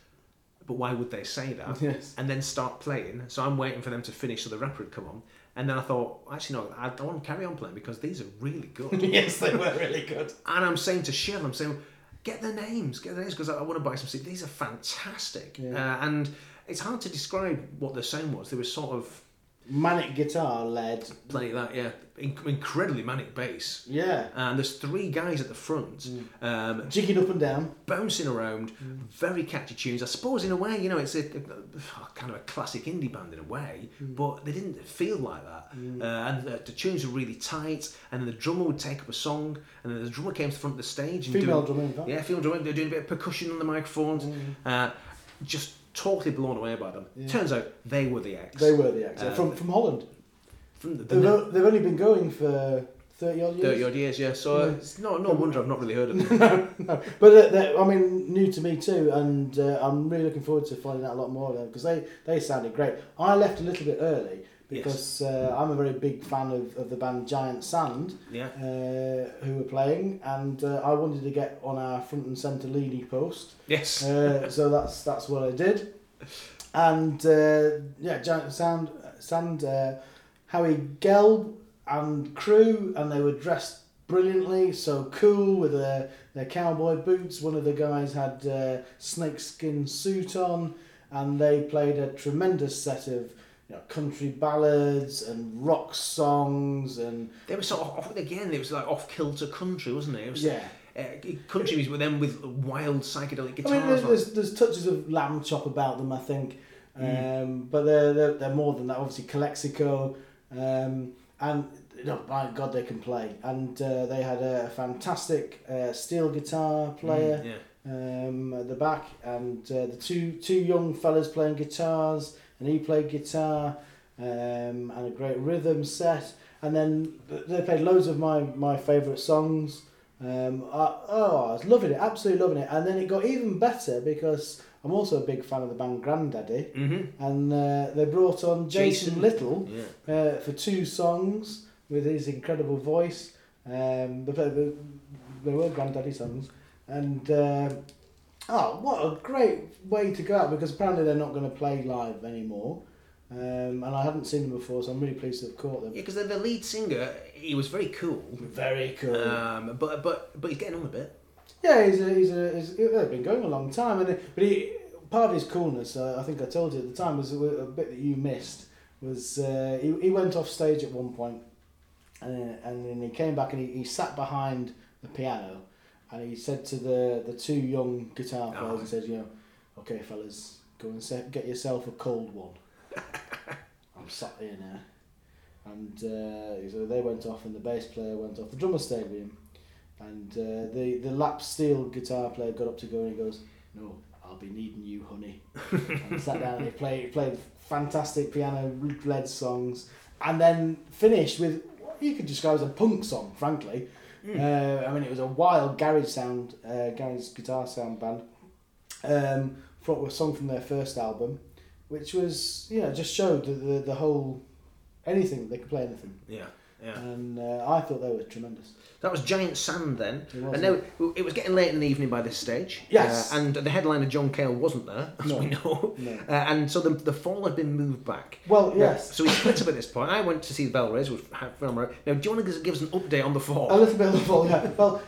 but why would they say that? (laughs) Yes. And then start playing. So I'm waiting for them to finish so the rapper would come on. And then I thought, actually, no, I, I want to carry on playing because these are really good. (laughs) yes, they were really good. And I'm saying to Shell, I'm saying, get their names, get their names, because I, I want to buy some. These are fantastic. Yeah. Uh, and it's hard to describe what the sound was. They were sort of, manic guitar led. Of that, yeah. In- incredibly manic bass. Yeah. And there's three guys at the front, um, Jigging up and down. bouncing around, very catchy tunes. I suppose in a way, you know, it's a, a- kind of a classic indie band in a way, but they didn't feel like that. Uh, and the, the tunes were really tight, and then the drummer would take up a song, and then the drummer came to the front of the stage and Female doing, drummer, yeah, female drummer. They're doing a bit of percussion on the microphones. Uh, just totally blown away by them. Turns out they were the ex. They were the ex. Uh, from, from Holland. from the, They've, the o- they've only been going for 30 odd years. thirty odd years, yeah. So uh, it's no no wonder I've not really heard of them. (laughs) no, but they're, they're, I mean, new to me too, and uh, I'm really looking forward to finding out a lot more of them because they, they sounded great. I left a little bit early because uh, I'm a very big fan of, of the band Giant Sand, yeah. uh, who were playing, and uh, I wanted to get on our front and centre leady post, Yes. uh, so that's that's what I did. And uh, yeah, Giant Sound, Sand, uh, Howie Gelb and crew, and they were dressed brilliantly, so cool with their, their cowboy boots. One of the guys had uh, snakeskin suit on, and they played a tremendous set of you know, country ballads and rock songs and They were sort of off, again. It was like off kilter country, wasn't it? it was, yeah. Uh, country music, but then with wild psychedelic guitars I mean, there's, like- there's, there's touches of Lambchop about them, I think, um, but they're, they're they're more than that. Obviously, Calexico, um, and know, my God, they can play. And uh, they had a fantastic uh, steel guitar player Mm, yeah. um, at the back, and uh, the two two young fellas playing guitars, and he played guitar, um, and a great rhythm set. And then they played loads of my my favourite songs. Um, I, oh, I was loving it, absolutely loving it. And then it got even better because I'm also a big fan of the band Grandaddy, Mm-hmm. and uh, they brought on Jason, Jason. Lytle Yeah. uh, for two songs with his incredible voice. Um, they, played- they, they were Grandaddy songs, and uh, oh, what a great way to go out because apparently they're not going to play live anymore. Um, and I hadn't seen them before, so I'm really pleased to have caught them. Yeah, because the, lead singer, he was very cool. Very cool. Um, but but but he's getting on a bit. Yeah, he's a, he's a, he's, they've been going a long time, and but he part of his coolness, uh, I think I told you at the time, was a, a bit that you missed. Was uh, he, he went off stage at one point, and and then he came back and he, he sat behind the piano, and he said to the the two young guitar players, Oh. he said, you know, okay, fellas, go and se- get yourself a cold one. (laughs) I'm sat here now. And uh, so they went off, and the bass player went off. The drummer stayed with him. And uh, the the lap steel guitar player got up to go and he goes, "No, I'll be needing you, honey." (laughs) and sat down and he played he played fantastic piano led songs, and then finished with what you could describe as a punk song, frankly. Uh, I mean, it was a wild garage sound, uh, garage guitar sound band. Um, from a song from their first album, which was you know just showed the the, the whole anything they could play anything, Yeah. Yeah. and uh, I thought they were tremendous. That was Giant Sand then. It was, and now it was getting late in the evening by this stage. Yes. Uh, and the headliner John Cale wasn't there, as No. we know. No. (laughs) Uh, and so the, the fall had been moved back. Well, yes. So we split up at this point. I went to see the Bellrays with Film Now, do you want to give us an update on the fall? A little bit of the fall, yeah. Well,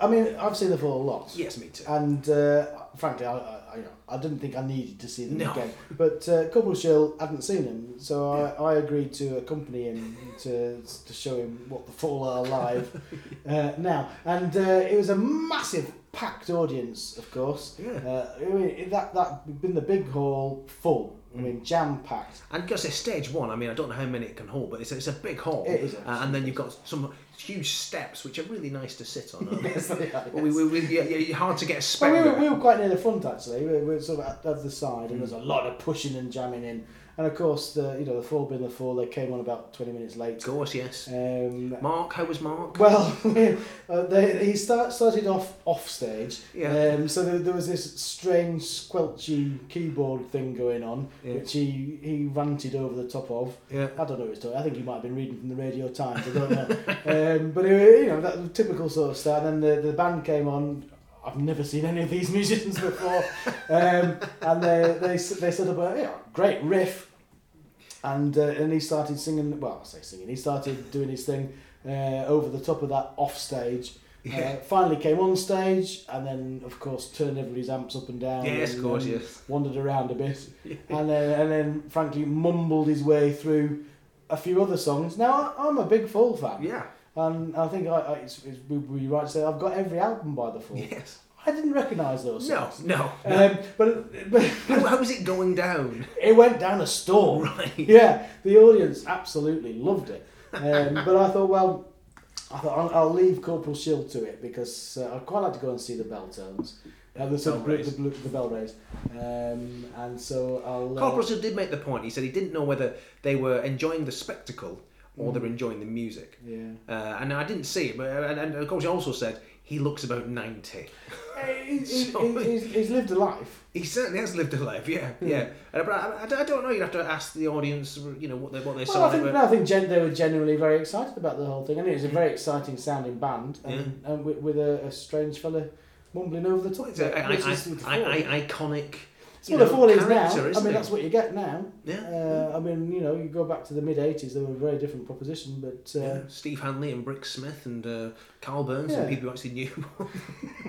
I mean, I've seen the fall a lot. yes, me too. And uh, frankly, I, I, I, I didn't think I needed to see them No. again. But uh, Coupleshill hadn't seen him, so I, I agreed to accompany him to, to show him what the Fall are live (laughs) uh, now. And uh, it was a massive, packed audience, of course. Yeah. Uh, I mean, that that been the big hall full. I mean, jam packed. And because it's stage one, I mean, I don't know how many it can hold, but it's a, it's a big hall. It is, Uh, and then you've got some huge steps, which are really nice to sit on. aren't they? (laughs) Yes, they are, Well, we, we, we, yeah, yeah, hard to get a Well, we, were, we were quite near the front actually. We were, we were sort of at, at the side, and there's a lot of pushing and jamming in. And of course, the you know the fall being the fall, they came on about twenty minutes late. Of course, yes. Um, Mark, how was Mark? well, (laughs) uh, they, he start, started off off stage. Yeah. Um, so there, there was this strange squelchy keyboard thing going on, Yeah. which he, he ranted over the top of. Yeah. I don't know was talking. I think he might have been reading from the Radio Times. I don't know. (laughs) um, but it, you know that was typical sort of start. And then the, the band came on. I've never seen any of these (laughs) musicians before, um, and they they they set up a you know, great riff, and uh, and he started singing. Well, I say singing. He started doing his thing uh, over the top of that off stage. Yeah. Uh, finally came on stage, and then of course turned everybody's amps up and down. Yes, and, of course, yes. Wandered around a bit, (laughs) and then and then frankly mumbled his way through a few other songs. Now I, I'm a big Fall fan, Yeah. and I think I, I, it's, it's, we, we right to say I've got every album by the Fall. Yes. I didn't recognise those No, songs. no. no. Um, but, but how, was it going down? it went down a storm. Right. Yeah, the audience absolutely loved it. Um, (laughs) but I thought, well, I thought I'll, I'll leave Corporal Shield to it because uh, I'd quite like to go and see the bell tones. Uh, the, Bell the, the, the Bellrays. Um, and so I'll. Uh, Corporal still did make the point. He said he didn't know whether they were enjoying the spectacle or they were enjoying the music. yeah. Uh, and I didn't see it, but and, and of course he also said he looks about ninety. Uh, he- he- (laughs) So- he's, he's lived a life. He certainly has lived a life, yeah, yeah. Uh, but I, I, I don't know. You'd have to ask the audience, you know, what they what they Well, saw. I think, no, I think gen- they were genuinely very excited about the whole thing, and it was a very exciting sounding band, and, and with, with a, a strange fella mumbling over the top. It's a, it, I, which I, is the I, Fall. I, iconic. You what the fall is now. I mean, it? that's what you get now. Yeah. Uh, I mean, you know, you go back to the mid '80s, they were a very different proposition, but uh, Yeah, Steve Hanley and Brix Smith and uh, Karl Burns Yeah. and people who actually knew. (laughs)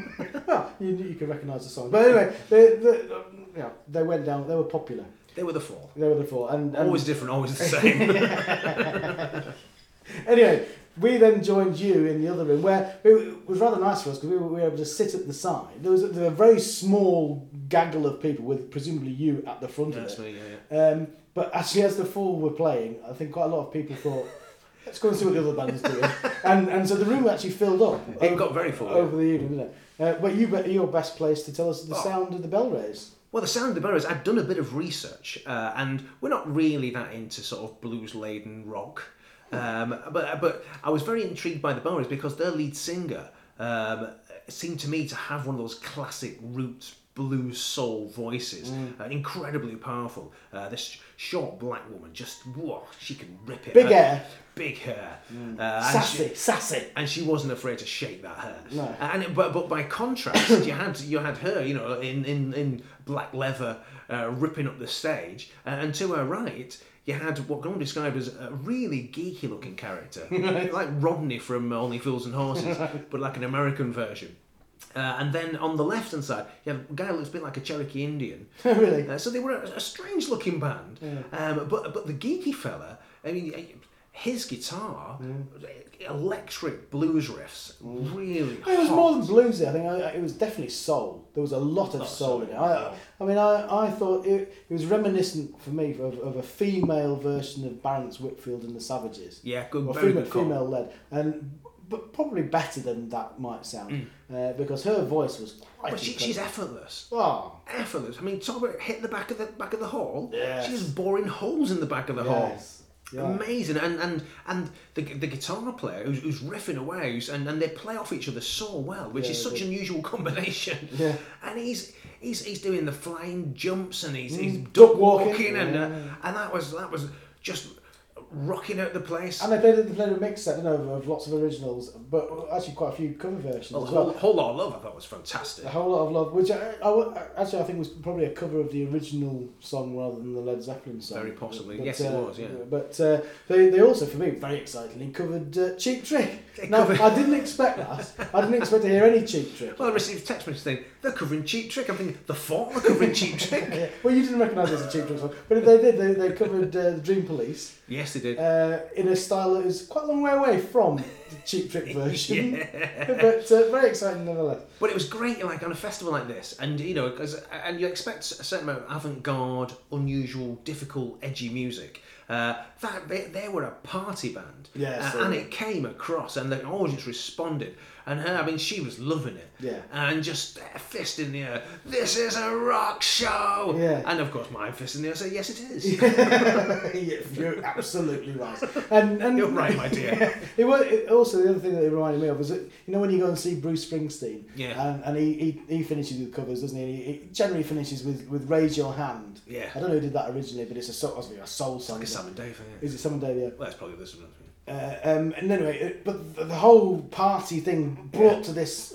(laughs) well, you, you can recognise the song. But anyway, they, they, yeah, they went down. They were popular. they were the fall. They were the four, and, and Always different, always the (laughs) same. anyway, we then joined you in the other room where it was rather nice for us because we, were- we were able to sit at the side. There was a, there were a very small gaggle of people with presumably you at the front That's of it. me, yeah, yeah. Um, but actually, as the Fall were playing, I think quite a lot of people thought, let's go and see what the other band is doing. (laughs) and, and so the room actually filled up. It over- got very full. Over the evening, didn't it? Uh, but you, you're best placed to tell us the Oh. sound of the Bellrays. Well, the Sound of the Burrows, I'd done a bit of research, uh, and we're not really that into sort of blues laden rock. Um, but but I was very intrigued by the Burrows because their lead singer um, seemed to me to have one of those classic roots blues soul voices, uh, incredibly powerful. Uh, this short black woman, just whoa, she can rip it. Big Uh, hair, big hair, uh, sassy, she- sassy. and she wasn't afraid to shake that hair. No. And it, but but by contrast, you had you had her, you know, in in, in black leather, uh, ripping up the stage, uh, and to her right. You had what can only describe as a really geeky looking character, (laughs) like Rodney from Only Fools and Horses, (laughs) but like an American version. Uh, and then on the left hand side, you have a guy who looks a bit like a Cherokee Indian. (laughs) really? Uh, so they were a, a strange looking band. Um, but but the geeky fella, I mean, his guitar, electric blues riffs, really. It was hot. more than bluesy. I think I, it was definitely soul. There was a lot of Oh, soul in it. I, I mean, I, I thought it, it was reminiscent for me of, of a female version of Barrence Whitfield and the Savages. Yeah, good. Or female, good female led, and but probably better than that might sound uh, because her voice was quite. Mm. But she, she's effortless. Oh, Effortless. I mean, talk about hit the back of the back of the hall. Yes. She's boring holes in the back of the hall. Yeah. Amazing, and and and the, the guitar player who's, who's riffing away, who's, and, and they play off each other so well, which Yeah, is such an unusual (laughs) combination. Yeah. and he's he's he's doing the flying jumps and he's, he's Mm, duck duck walking. walking, and uh, and that was that was just rocking out the place. And they played, they played a mix set, you know, of, lots of originals, but actually quite a few cover versions Well, as the well. whole, whole lot of love I thought was fantastic. A whole lot of love, which I, I actually I think was probably a cover of the original song rather than the Led Zeppelin song. Very possibly. But, Yes, it uh, was, yeah. But uh, they, they also, for me, very excitingly covered uh, Cheap Trick. They Now, covered- I didn't expect that. I didn't expect to hear any Cheap Trick. Well, I received a text message saying they're covering Cheap Trick. I'm thinking the Fort are covering Cheap (laughs) Trick. Yeah. Well, you didn't recognise it as a Cheap Trick song, but they did. They, they covered uh, the Dream Police yes, they did. Uh, in a style that is quite a long way away from the Cheap Trick (laughs) version. yeah. (laughs) but uh, very exciting nonetheless. But it was great, like on a festival like this, and you know, 'cause- and you expect a certain amount of avant-garde, unusual, difficult, edgy music. Uh, that they, they were a party band, Yes, uh, and it came across, and the audience responded. And her, I mean, she was loving it, Yeah. and just fist in the air. This is a rock show, Yeah. And of course, my fist in the air. Say yes, it is. (laughs) yeah, you're absolutely right. And, and You're right, my dear. (laughs) It was it, also the other thing that it reminded me of was that you know when you go and see Bruce Springsteen, Yeah. and, and he, he, he finishes with covers, doesn't he? And he, he generally finishes with, with "Raise Your Hand." Yeah. I don't know who did that originally, but it's a soul, a soul song. Like a isn't it? Sam and Dave. Yeah. Is it Sam and Dave? Yeah. Well, that's probably this one. Uh, um, and anyway, but the, the whole party thing brought to this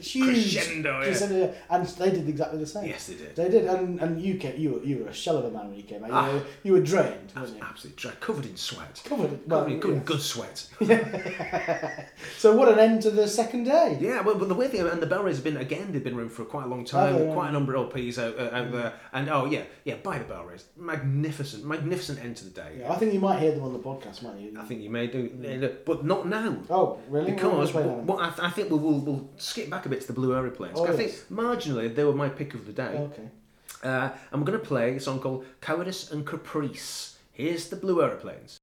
huge Crescendo, yeah. and they did exactly the same. Yes, they did. They did, and, and you came, you were you were a shell of a man when you came out. You, Ah. were, you were drained, you? Absolutely dry, covered in sweat. Covered, in- well, Covered in, in yeah. good sweat. (laughs) (laughs) So what an end to the second day. Yeah, well, but the weird thing, and the Bellrays have been again. They've been around for quite a long time. Oh, yeah. Mm. Quite a number of LPs out, uh, out there, and oh yeah, yeah. By the Bellrays, magnificent, magnificent end to the day. Yeah, I think you might hear them on the podcast, might you? I think you may do, but not now. Oh, really? Because what- what I, th- I think we'll, we'll, we'll skip back a bit the Blue Aeroplanes. Oh, I yes. think marginally they were my pick of the day. Okay. Uh, we're going to play a song called Cowardice and Caprice. Here's the Blue Aeroplanes.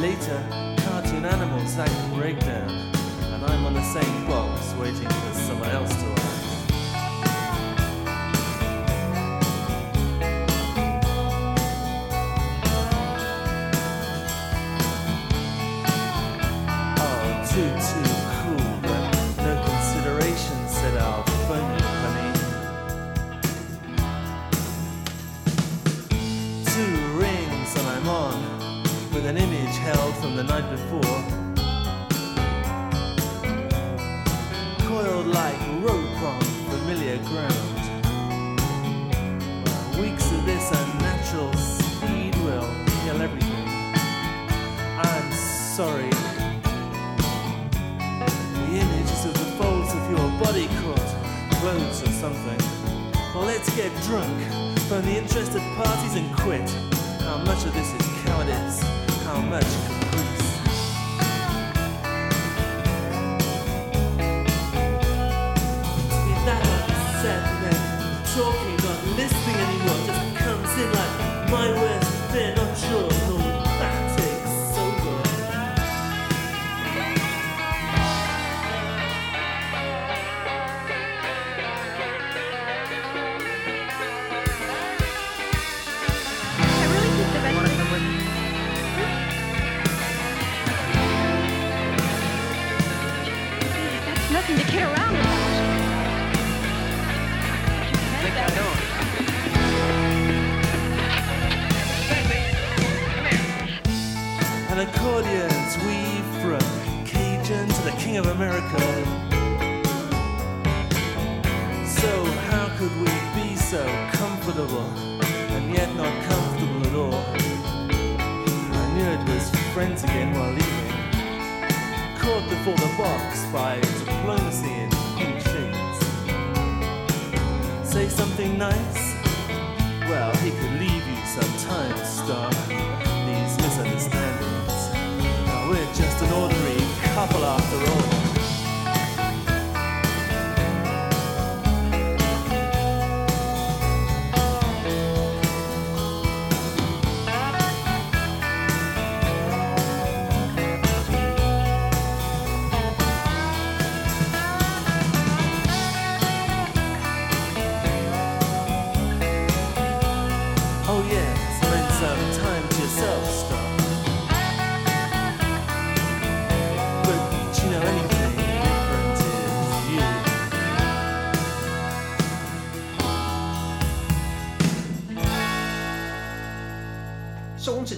Later, cartoon animals act and break down, and I'm on the same box waiting for someone else to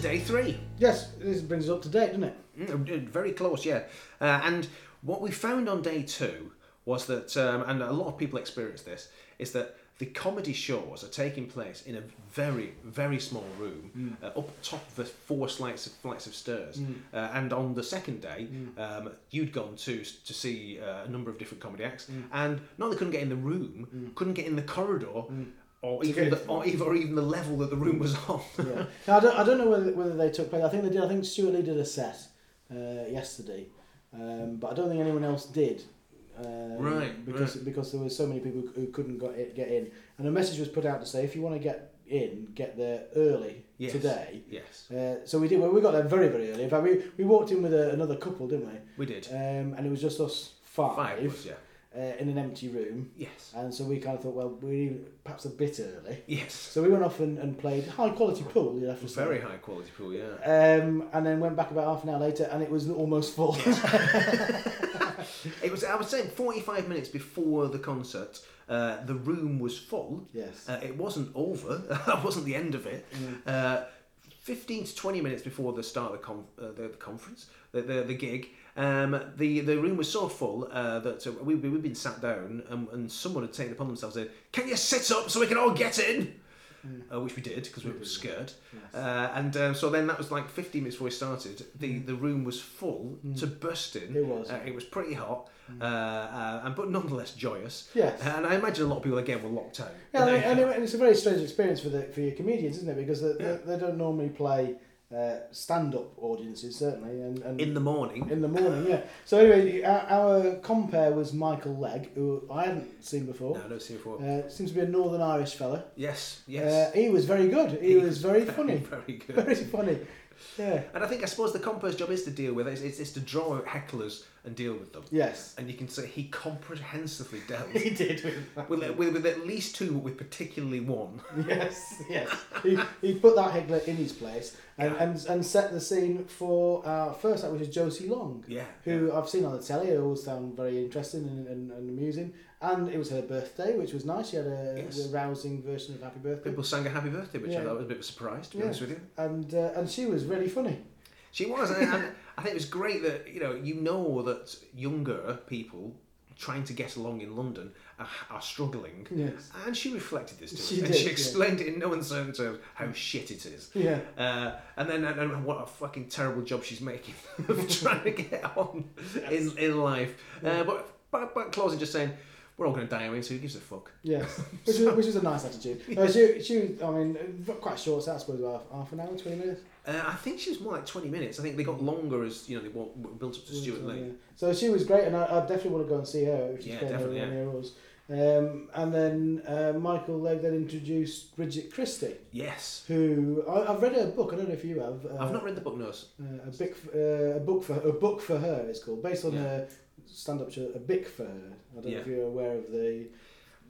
day three. Yes, this brings us up to date, doesn't it? Mm, uh, Very close, yeah. Uh, and what we found on day two was that, um, and a lot of people experience this, is that the comedy shows are taking place in a very, very small room uh, up top of the four flights of flights of stairs. Uh, and on the second day, um, you'd gone to to see uh, a number of different comedy acts, and not only couldn't get in the room, couldn't get in the corridor. Or even, the, or, even, or even the level that the room was on. (laughs) Yeah. (laughs) Now, I don't, I don't know whether, whether they took place. I think they did. I think Stewart Lee did a set uh, yesterday, um, but I don't think anyone else did. Um, Right, Because right. because there were so many people who couldn't got it, get in, and a message was put out to say if you want to get in, get there early Yes. today. Yes, Uh, so we did. Well, we got there very very early. In fact, we, we walked in with a, another couple, didn't we? we did. Um, and it was just us five, Five was yeah. Uh, in an empty room. Yes, And so we kind of thought, well, we're perhaps a bit early. yes. So we went off and, and played high quality pool. You have to say. Very high quality pool. Yeah. Um, and then went back about half an hour later, and it was almost full. (laughs) It was. I was saying, forty-five minutes before the concert, uh, the room was full. yes. Uh, it wasn't over. (laughs) that wasn't the end of it. Uh, Fifteen to twenty minutes before the start of the, con- uh, the, the conference, the the, the gig, um, the the room was so full uh, that uh, we we we'd been sat down, and, and someone had taken upon themselves to say, "Can you sit up so we can all get in?" Uh, which we did because we were scared. Uh, and uh, so then that was like 15 minutes before we started. The the room was full to bursting. It was. Uh, it was pretty hot, uh, uh, and but nonetheless joyous. Yes. And I imagine a lot of people again were locked out. Yeah, and, and it- and it's a very strange experience for the for your comedians, isn't it? Because they, they, they don't normally play uh, stand-up audiences, certainly, and, and in the morning. in the morning, yeah. So anyway, our, our compare was Michael Legge, who I hadn't seen before. no, I don't see before. Uh, seems to be a Northern Irish fella. yes, yes. Uh, he was very good. He, was very (laughs) funny. Very good. Very funny. Yeah. And I think I suppose the compo's job is to deal with it. It's, it's, it's to draw out hecklers and deal with them. Yes. And you can say he comprehensively dealt (laughs) He did with with, with, with at least two, but with particularly one. (laughs) Yes, yes. (laughs) He, he put that heckler in his place and, Yeah. and, and set the scene for our first act, which is Josie Long. Yeah. who I've seen on the telly, who always found very interesting and, and, and amusing. And it was her birthday, which was nice. She had a, Yes. a rousing version of Happy Birthday. People sang a happy birthday, which I thought was a bit of a surprise, to be Yeah. honest with you. And uh, and she was really funny. She was, and, and I think it was great that you know you know that younger people trying to get along in London are, are struggling. Yes. And she reflected this to us, She and did, she yeah. explained it in no uncertain terms how shit it is. Yeah. Uh, and then and, and what a fucking terrible job she's making (laughs) of trying to get on in, in life. Uh, but, but but closing, just saying we're all going to die anyway, so who gives a fuck? Yes, (laughs) which was, which was a nice attitude. (laughs) Uh, she, she, was- I mean, quite short. set, I suppose about half an hour, twenty minutes. Uh, I think she was more like twenty minutes. I think they got longer as you know they built up to Stewart Lee. Yeah. So she was great, and I, I definitely want to go and see her. If she's Yeah, definitely, anywhere near us. Um, and then uh, Michael Legge then introduced Bridget Christie, Yes, who I, I've read her book. I don't know if you have. Uh, I've not read the book notes. Uh, a book, uh, a book for a book for her. It's called based on Yeah. A stand-up to A bic for her. I don't know if you're aware of the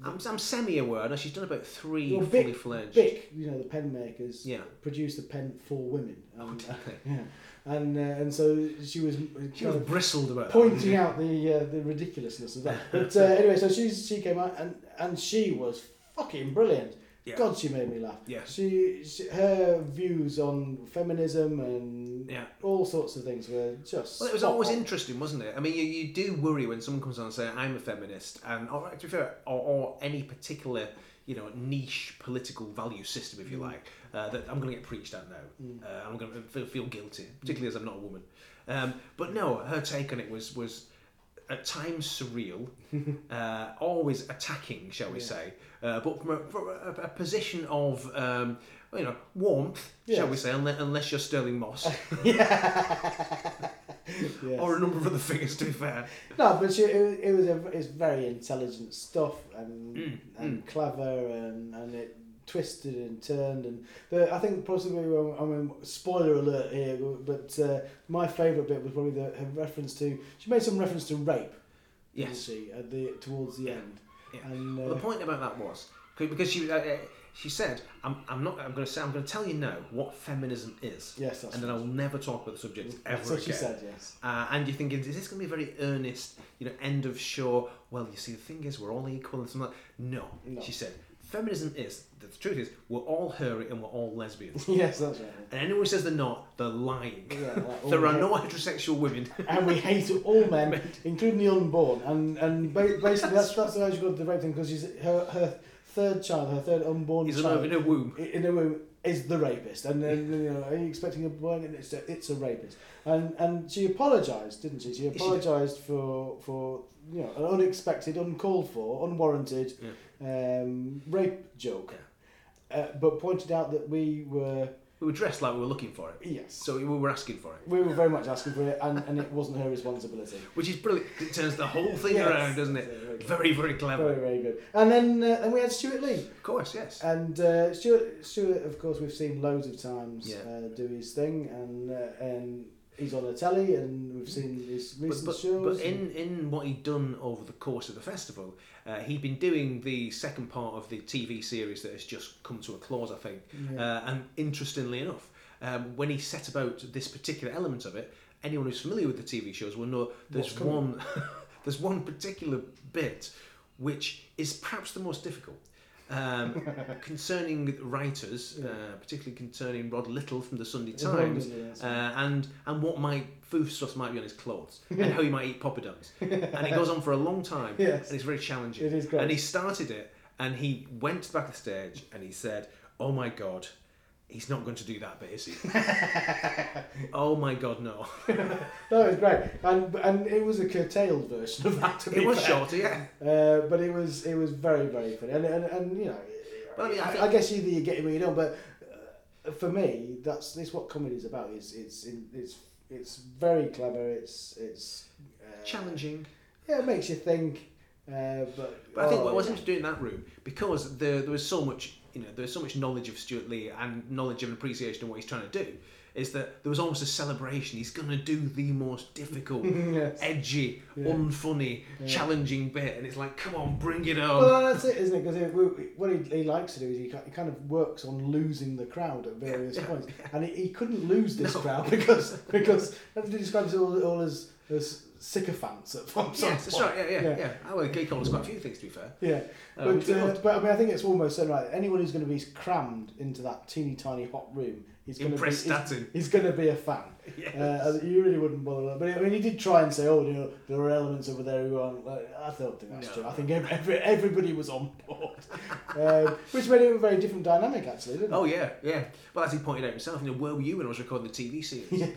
I'm, I'm semi-aware. Now she's done about three Well, fully fledged. Bic. You know the pen makers. Yeah. Produced a pen for women. Oh, And, did they? yeah. And uh, and so she was She was bristled about that, pointing out the uh, the ridiculousness of that. (laughs) But uh, anyway, so she's she came out and and she was fucking brilliant. Yeah. God, she made me laugh. Yeah. She, she her views on feminism and Yeah. all sorts of things were just. Well, it was always on. interesting, wasn't it? I mean, you, you do worry when someone comes on and say, "I'm a feminist," and or to be fair, or, or any particular you know niche political value system, if you Mm. like, uh, that I'm going to get preached at now. Uh, I'm going to feel, feel guilty, particularly as I'm not a woman. Um, but no, her take on it was was at times surreal, (laughs) uh, always attacking, shall we Yeah. say, uh, but from a, from a, a position of um, you know warmth, shall we say, unless, unless you're Stirling Moss (laughs) (laughs) Yes. or a number of other figures. To be fair, No, but she, it, it was a, it's very intelligent stuff and Mm, and clever and, and it twisted and turned and the, I think possibly well, I mean spoiler alert here, but uh, my favourite bit was probably the her reference to she made some reference to rape. yes. she at the towards the end. Yeah. And uh, Well, the point about that was because she uh, uh, she said, "I'm, I'm not. I'm going to say. I'm going to tell you now what feminism is, yes, that's and then. I'll never talk about the subject ever That's what again." she said. Yes. Uh, and you're thinking, is this going to be very earnest, you know, end of show? Well, you see, the thing is, we're all equal and something like No. No. She said, feminism is, the truth is, we're all hairy and we're all lesbians. (laughs) yes, that's right. and anyone who says they're not, they're lying. Yeah, like (laughs) there are men- no heterosexual women. (laughs) and we hate all men, including the unborn. And and ba- basically, that's that's how she got the rape thing because she's her her third child, her third unborn He's child, in a womb. in a womb is the rapist. And then you know, are you expecting a boy? And it's a, it's a rapist. And and she apologised, didn't she? She did. apologised for for you know an unexpected, uncalled for, unwarranted um, rape joke. Uh, but pointed out that we were we were dressed like we were looking for it. Yes. So we were asking for it, We were very much asking for it, and, and it wasn't her responsibility. (laughs) which is brilliant. It turns the whole thing Yes. around, doesn't it? Very. Very, very clever. Very, very good. And then uh, then we had Stewart Lee. Of course, yes. And uh, Stewart, Stewart, of course, we've seen loads of times Yeah. uh, do his thing, and uh, and he's on the telly, and we've seen his But, recent but, shows. but in, in what he'd done over the course of the festival, uh, he'd been doing the second part of the TV series that has just come to a close, I think. Yeah. Uh, and interestingly enough, um, when he set about this particular element of it, anyone who's familiar with the TV shows will know there's one (laughs) there's one particular bit which is perhaps the most difficult. Um, (laughs) concerning writers, uh, particularly concerning Rod Liddle from the Sunday Times, uh, and and what might foodstuffs might be on his clothes, (laughs) and how he might eat poppadoms, and it goes on for a long time, Yes. and it's very challenging. It is great. And he started it, and he went to the back of the stage, and he said, "Oh my God, he's not going to do that bit, is he? (laughs) oh my God, no." (laughs) No, it was great, and and it was a curtailed version of that. It was fair. shorter, yeah. uh, but it was it was very very funny, and and, and you know, Well, I mean, I think- I guess either you get it or you don't. But uh, for me, that's this what comedy is about. Is it's in, it's it's very clever. It's it's uh, Challenging. Yeah, it makes you think. Uh, but But I think oh, what I was yeah. interested in that room because there, there was so much, you know, there's so much knowledge of Stewart Lee and knowledge and appreciation of what he's trying to do. Is that there was almost a celebration? He's going to do the most difficult, (laughs) Yes. edgy, Yeah. unfunny, Yeah. challenging bit, and it's like, come on, bring it on. Well, that's it, isn't it? Because what he, he likes to do is he, he kind of works on losing the crowd at various Yeah, points, (laughs) and he, he couldn't lose this No. crowd because because he describes it all, all as, as sycophants at (laughs) some yes, that's right. Yeah, yeah, Yeah. yeah. Oh, well, Gay quite a few things, to be fair. Yeah, Uh, but uh, but I mean, I think it's almost certain, right. Anyone who's going to be crammed into that teeny tiny hot room is going to be is, is going to be a fan. (laughs) Yes. Uh, you really wouldn't bother. But I mean, he did try and say, "Oh, you know, there are elements over there who aren't." Like, I don't think that's No. true. I think every, every, everybody was on board, (laughs) um, which made it a very different dynamic, actually, didn't it? Oh yeah, yeah. Well, as he pointed out himself, you know, where were you when I was recording the TV series? Yes.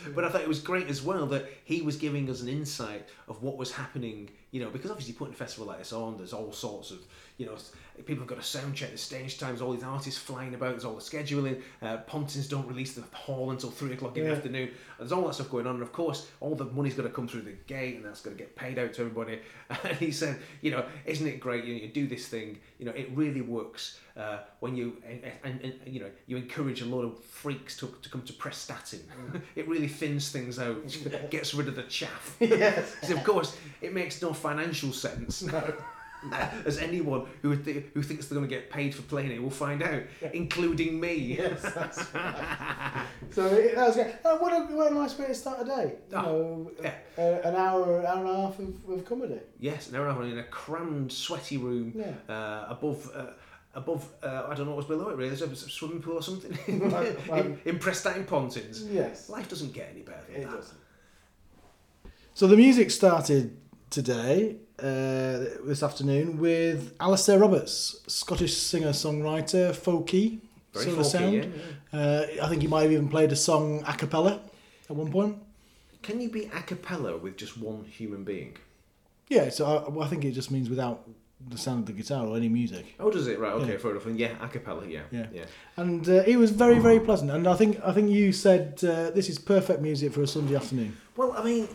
(laughs) But I thought it was great as well that he was giving us an insight of what was happening. You know, because obviously putting a festival like this on, there's all sorts of, you know, people have got to sound check the stage times. All these artists flying about. There's all the scheduling. Uh, Pontins don't release the hall until three o'clock in the afternoon. There's all that stuff going on, and of course, all the money's got to come through the gate, and that's got to get paid out to everybody. (laughs) And he said, you know, isn't it great? You, know, you do this thing. You know, it really works uh, when you and, and, and you know you encourage a lot of freaks to, to come to Prestatyn. (laughs) it really thins things out, (laughs) gets rid of the chaff. yes. So of course, it makes no financial sense. (laughs) As anyone who thi- who thinks they're going to get paid for playing it will find out, including me. (laughs) Yes, that's right. (laughs) so that was great. Uh, what, a, what a nice way to start a day. You Oh, know, yeah. uh, an hour, an hour and a half of, of comedy. Yes, an hour and a half in a crammed, sweaty room Yeah. uh, above. Uh, Above, uh, I don't know what's below it really. There's a swimming pool or something in, in Pontins. Yes. Life doesn't get any better than It that. doesn't. So the music started today, uh, this afternoon, with Alasdair Roberts, Scottish singer songwriter, folky Very sort of folky, sound. Uh, I think he might have even played a song a cappella at one point. Can you be a cappella with just one human being? Yeah, so I, well, I think it just means without the sound of the guitar or any music. Oh, does it? Right, okay, Yeah. fair enough. And yeah, a cappella, yeah. Yeah. yeah. And uh, it was very, very pleasant. And I think I think you said uh, this is perfect music for a Sunday afternoon. Well, I mean,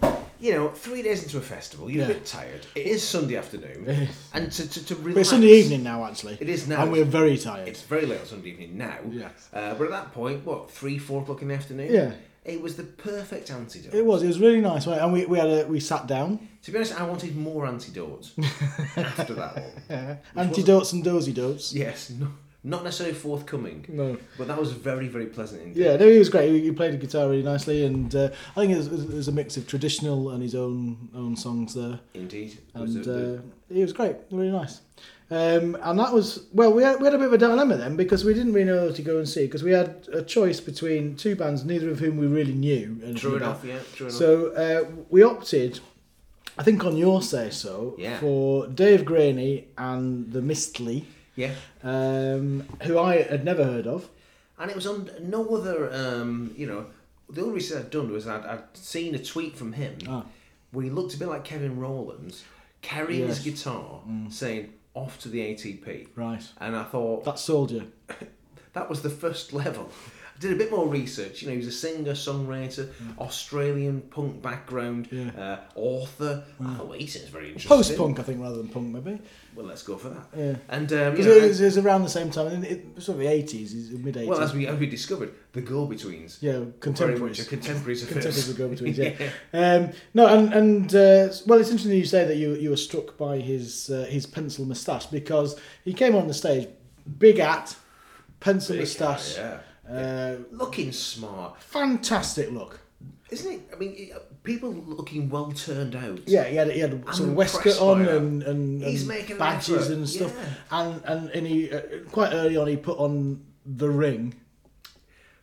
you know, three days into a festival, you're Yeah. a bit tired. It is Sunday afternoon. and to, to, to relax. But it's Sunday evening now, actually. It is now. And we're very tired. It's very late on Sunday evening now. Yes. Uh, but at that point, what, three, four o'clock in the afternoon? Yeah. It was the perfect antidote. It was. It was really nice, and we we had a, we sat down. To be honest, I wanted more antidotes (laughs) after that one. (laughs) Antidotes and dozy dotes. Yes, no, not necessarily forthcoming, No. but that was very, very pleasant indeed. Yeah, no, he was great. He, he played the guitar really nicely, and uh, I think there's, there's a mix of traditional and his own own songs there. Indeed. It was And uh, he was great, really nice. Um, and that was well, we had, we had a bit of a dilemma then because we didn't really know who to go and see because we had a choice between two bands, neither of whom we really knew. true about. yeah, true enough. So uh, we opted, I think on your say so, Yeah. for Dave Graney and the Mistly, yeah. um, who I had never heard of. And it was on no other, um, you know, the only reason I'd done was I'd, I'd seen a tweet from him Ah. where he looked a bit like Kevin Rowlands carrying Yes. Mm. his guitar saying, off to the ATP. Right. And I thought, That soldier. (laughs) that was the first level. I did a bit more research. You know, he was a singer, songwriter, Australian punk background, Yeah. uh, author. Oh, he sounds very interesting. Post punk, I think, rather than punk, maybe. Well, let's go for that. Yeah. And um, you know, it, was- it was around the same time, sort of the 80s, mid 80s. well, as we as we discovered, the Go-Betweens. yeah, were Very much contemporaries. a contemporaries of Contemporaries hers. of Go-Betweens, (laughs) yeah. Um, no, and and uh, well, it's interesting you say that you you were struck by his uh, his pencil moustache because he came on the stage, big at, pencil moustache, Yeah. Uh, Looking smart, fantastic look. isn't it? I mean, it- people looking well turned out. Yeah, he had he had I'm waistcoat by on that. and and, He's and making an badges effort, and stuff, yeah. and and and he uh, quite early on he put on the ring.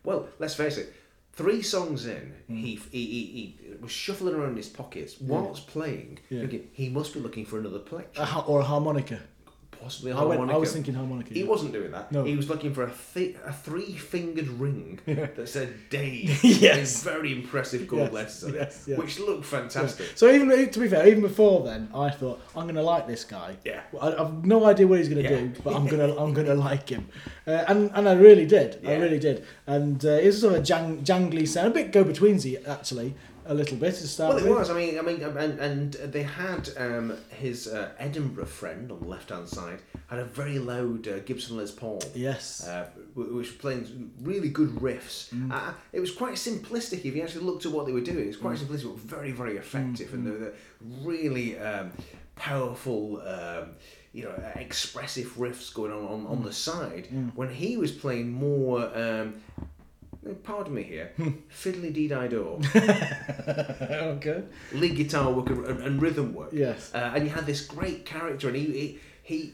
Well, let's face it. Three songs in, Hmm. he, he, he, he was shuffling around in his pockets whilst playing. Thinking, he must be looking for another A, ha- or a harmonica. Possibly a I, went, harmonica. I was thinking harmonica. He wasn't doing that. No. He was looking for a, th- a three-fingered ring (laughs) that said Dave (laughs) Yes. in very impressive gold Yes, letters on yes, it, yeah. which looked fantastic. So even to be fair, even before then, I thought I'm going to like this guy. Yeah. I, I've no idea what he's going to Yeah. do, but I'm gonna I'm gonna (laughs) like him, uh, and and I really did. I Yeah. really did, and uh, it was sort of a jang, jangly sound, a bit go betweensy actually, a little bit to start Well, it with. was. I mean, I mean, and, and they had um, his uh, Edinburgh friend on the left-hand side had a very loud uh, Gibson Les Paul. Yes. uh, which was playing really good riffs. Uh, it was quite simplistic if you actually looked at what they were doing. It was quite simplistic, but very, very effective, and the, the really um, powerful, um, you know, uh, expressive riffs going on on, on the side. When he was playing more. Um, Pardon me here. Fiddly dee di do. (laughs) okay. Lead guitar work and, and rhythm work. Yes. Uh, and you had this great character, and he he, he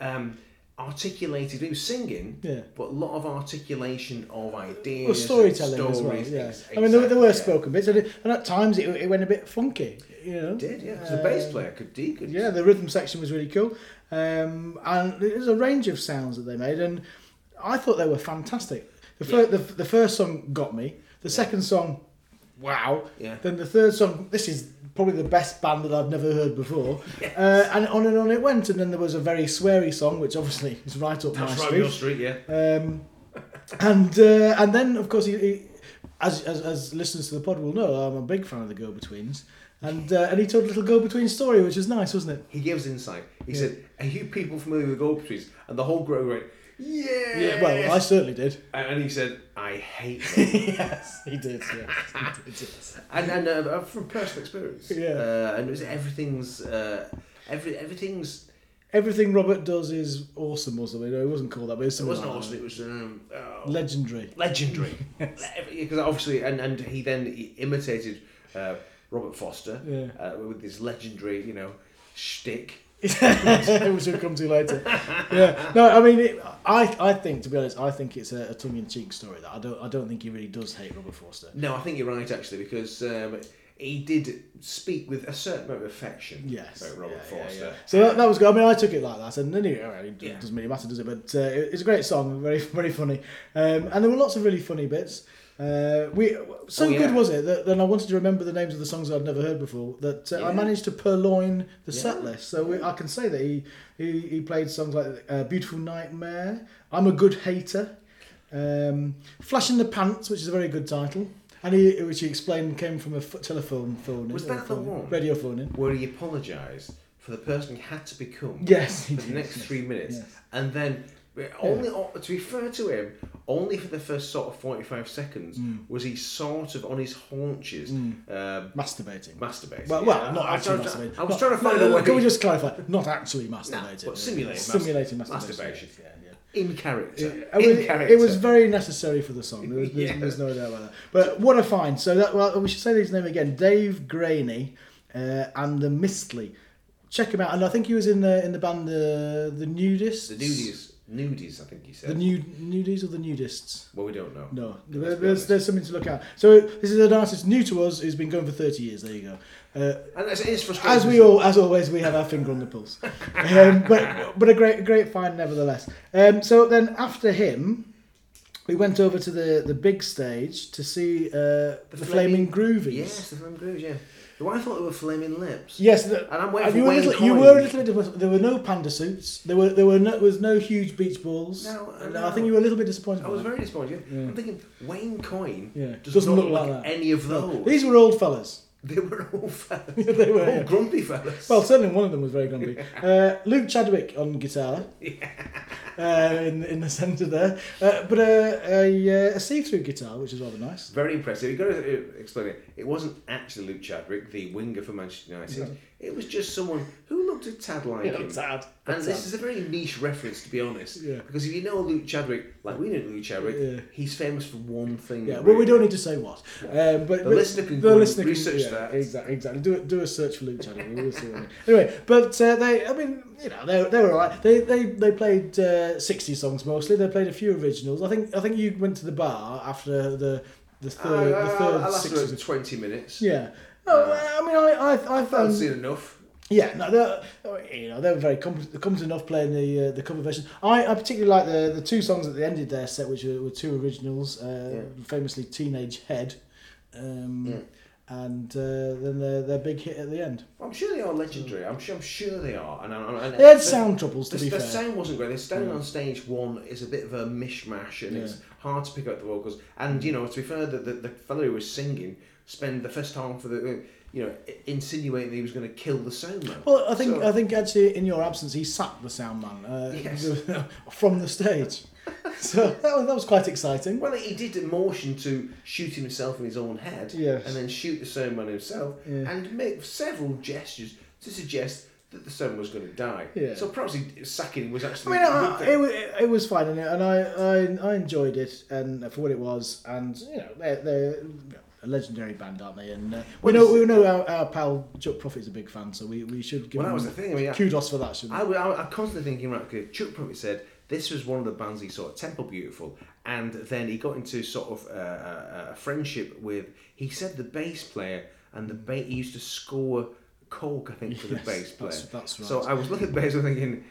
um, articulated. He was singing, Yeah. but a lot of articulation of ideas, Well, storytelling and as well. stories. Yeah. Ex- I mean, there, were- there were yeah. spoken bits, and, it, and at times it, it went a bit funky. You know. It did yeah? 'cause the bass player could he could Yeah, the rhythm section was really cool, um, and there's a range of sounds that they made, and I thought they were fantastic. The, fir- the, the first song got me. The second song, wow. Yeah. Then the third song, this is probably the best band that I've never heard before, uh, and on and on it went. And then there was a very sweary song, which obviously is right up That's my right, street. your street, yeah. Um, and uh, and then of course he, he as, as as listeners to the pod will know, I'm a big fan of the Go Betweens, and uh, and he told a little Go Between story, which was nice, wasn't it? He gives insight. He said, "Are you people familiar with Gold Trees?" And the whole crowd went, "Yeah." Yeah, well, I certainly did. And and he said, "I hate (laughs) them." yes, he did. Yes, he did. Yes. and and uh, from personal experience, Yeah. uh, and it was everything's uh, every everything's. Everything Robert does is awesome or something. No, it wasn't called that, but it was It something wasn't like awesome. that. It was um, oh, legendary. legendary (laughs) because obviously and and he then he imitated uh, Robert Forster Yeah. uh, with this legendary you know shtick. Which (laughs) we'll come to later. Yeah, no, I mean, it, I, I think to be honest, I think it's a, a tongue-in-cheek story. That I don't, I don't think he really does hate Robert Forster. No, I think you're right actually because um, he did speak with a certain amount of affection. Yes, about Robert yeah, yeah, Forster. yeah. So that, that was good. I mean, I took it like that, and it, it doesn't really matter, does it? But uh, it's a great song, very, very funny, um, and there were lots of really funny bits. Uh, we so Oh, yeah. good was it that then I wanted to remember the names of the songs I'd never heard before. That uh, I managed to purloin the set list, so we, I can say that he he, he played songs like uh, "Beautiful Nightmare," "I'm a Good Hater," um, "Flash in the Pants," which is a very good title. And he, which he explained came from a f- telephone phone. Was that or the phone- one? Radio phone in. Where he apologised for the person he had to become. Yes, For the next three minutes, yes. and then. uh, Only to refer to him, only for the first sort of forty-five seconds Mm. was he sort of on his haunches, um, Masturbating. masturbating. Well, Yeah, well, not I- actually masturbating. I was Not- trying to find no, a no, way. Can we just clarify? Not actually masturbating. but simulating mas- simulating masturbation. masturbation. Yeah, yeah. in character. It, in mean, character. it was very necessary for the song. There was, (laughs) there's, no doubt about that. But what a find! So that well, we should say his name again: Dave Graney uh, and the Mistly. Check him out, and I think he was in the in the band the the Nudists. the nudies. Nudies, I think he said. The nude nudies or the nudists? well, we don't know. No, Let's there's, there's something to look at. So this is an artist new to us who's been going for 30 years. There you go. Uh, And it's, it's frustrating. as we all, as always, we have our finger on the pulse. (laughs) Um, but but a great great find nevertheless. Um, so then after him, we went over to the the big stage to see uh, the, Flaming, Groovies. Yes, the Flaming Groovies, yeah. Well, I thought they were Flaming Lips. Yes, the, And I'm waiting for you, were Wayne little, you were a little bit. disappointed. There were no panda suits. There were there were no, was no huge beach balls. No, no. I think you were a little bit disappointed. I was that. very disappointed. I'm thinking Wayne Coyne Yeah. does Doesn't not look like any of those. These were old fellas. (laughs) They were all (laughs) fellas. They were, all yeah. grumpy fellas. Well, certainly one of them was very grumpy. (laughs) Uh, Luke Chadwick on guitar, uh, in in the centre there, uh, but a, a, uh, a see-through guitar, which is rather nice. Very impressive. You've got to uh, explain it. It wasn't actually Luke Chadwick, the winger for Manchester United. No. It was just someone who looked a tad like him. sad. And this is a very niche reference, to be honest. Yeah. Because if you know Luke Chadwick, like we know Luke Chadwick, Yeah. he's famous for one thing. Yeah, well, really. we don't need to say what. Um, but The but listener can the listener research yeah, that. Exactly, exactly. Do a- do a search for Luke Chadwick. We'll see I. Anyway, but uh, they, I mean, you know, they, they were alright. They they they played uh, sixty songs mostly. They played a few originals. I think I think you went to the bar after the the third I, the third I 60s. about 20 minutes. Yeah. Oh, I mean, I I, I I've seen enough. yeah, no, they're, you know, they were very competent, competent enough playing the uh, the cover version. I, I particularly like the, the two songs at the end of their set, which were, were two originals, uh, famously "Teenage Head," um, Yeah. and uh, then their their big hit at the end. I'm sure they are legendary. I'm sure, I'm sure they are. And, and, and They had the- sound troubles, to The, be the fair. sound wasn't great. The sound on stage one is a bit of a mishmash, and it's hard to pick out the vocals. And you know, to be fair, the, the, the fellow who was singing spent the first time for the, you know, insinuating that he was going to kill the soundman. Well, I think So- I think actually in your absence he sacked the sound man uh, Yes. (laughs) from the stage, (laughs) so that was, that was quite exciting. Well, he did a motion to shoot himself in his own head, Yes. and then shoot the soundman himself, Yeah. and make several gestures to suggest that the soundman was going to die. Yeah. So perhaps he, sacking was actually. mean, I, thing. it, wa- it was fine, and, and I, I I enjoyed it, and for what it was, and you know they're, they're a legendary band, aren't they? And uh, we know we know our, our pal Chuck Prophet's a big fan, so we, we should give Well, that him was the thing. I mean, I- kudos for that. Shouldn't I, we? was- I, I'm constantly thinking, right, okay, Chuck Prophet said this was one of the bands he saw at Temple Beautiful, and then he got into sort of uh, a, a friendship with, he said the bass player, and the bass he used to score coke, I think, for the Yes, bass player. that's- that's right. So I was looking at the bass and thinking,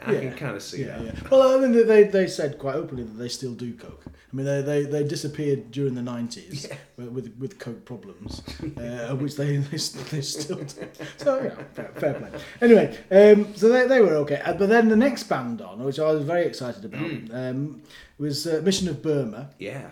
I can kind of see yeah, that. yeah. Well, I mean, they, they said quite openly that they still do coke. I mean, they, they, they disappeared during the nineties with with coke problems, uh, which they, (laughs) they they still do. So yeah, fair, fair play. Anyway, um, so they, they were okay. Uh, But then the next band on, which I was very excited about, Hmm. um, was uh, Mission of Burma, Yeah.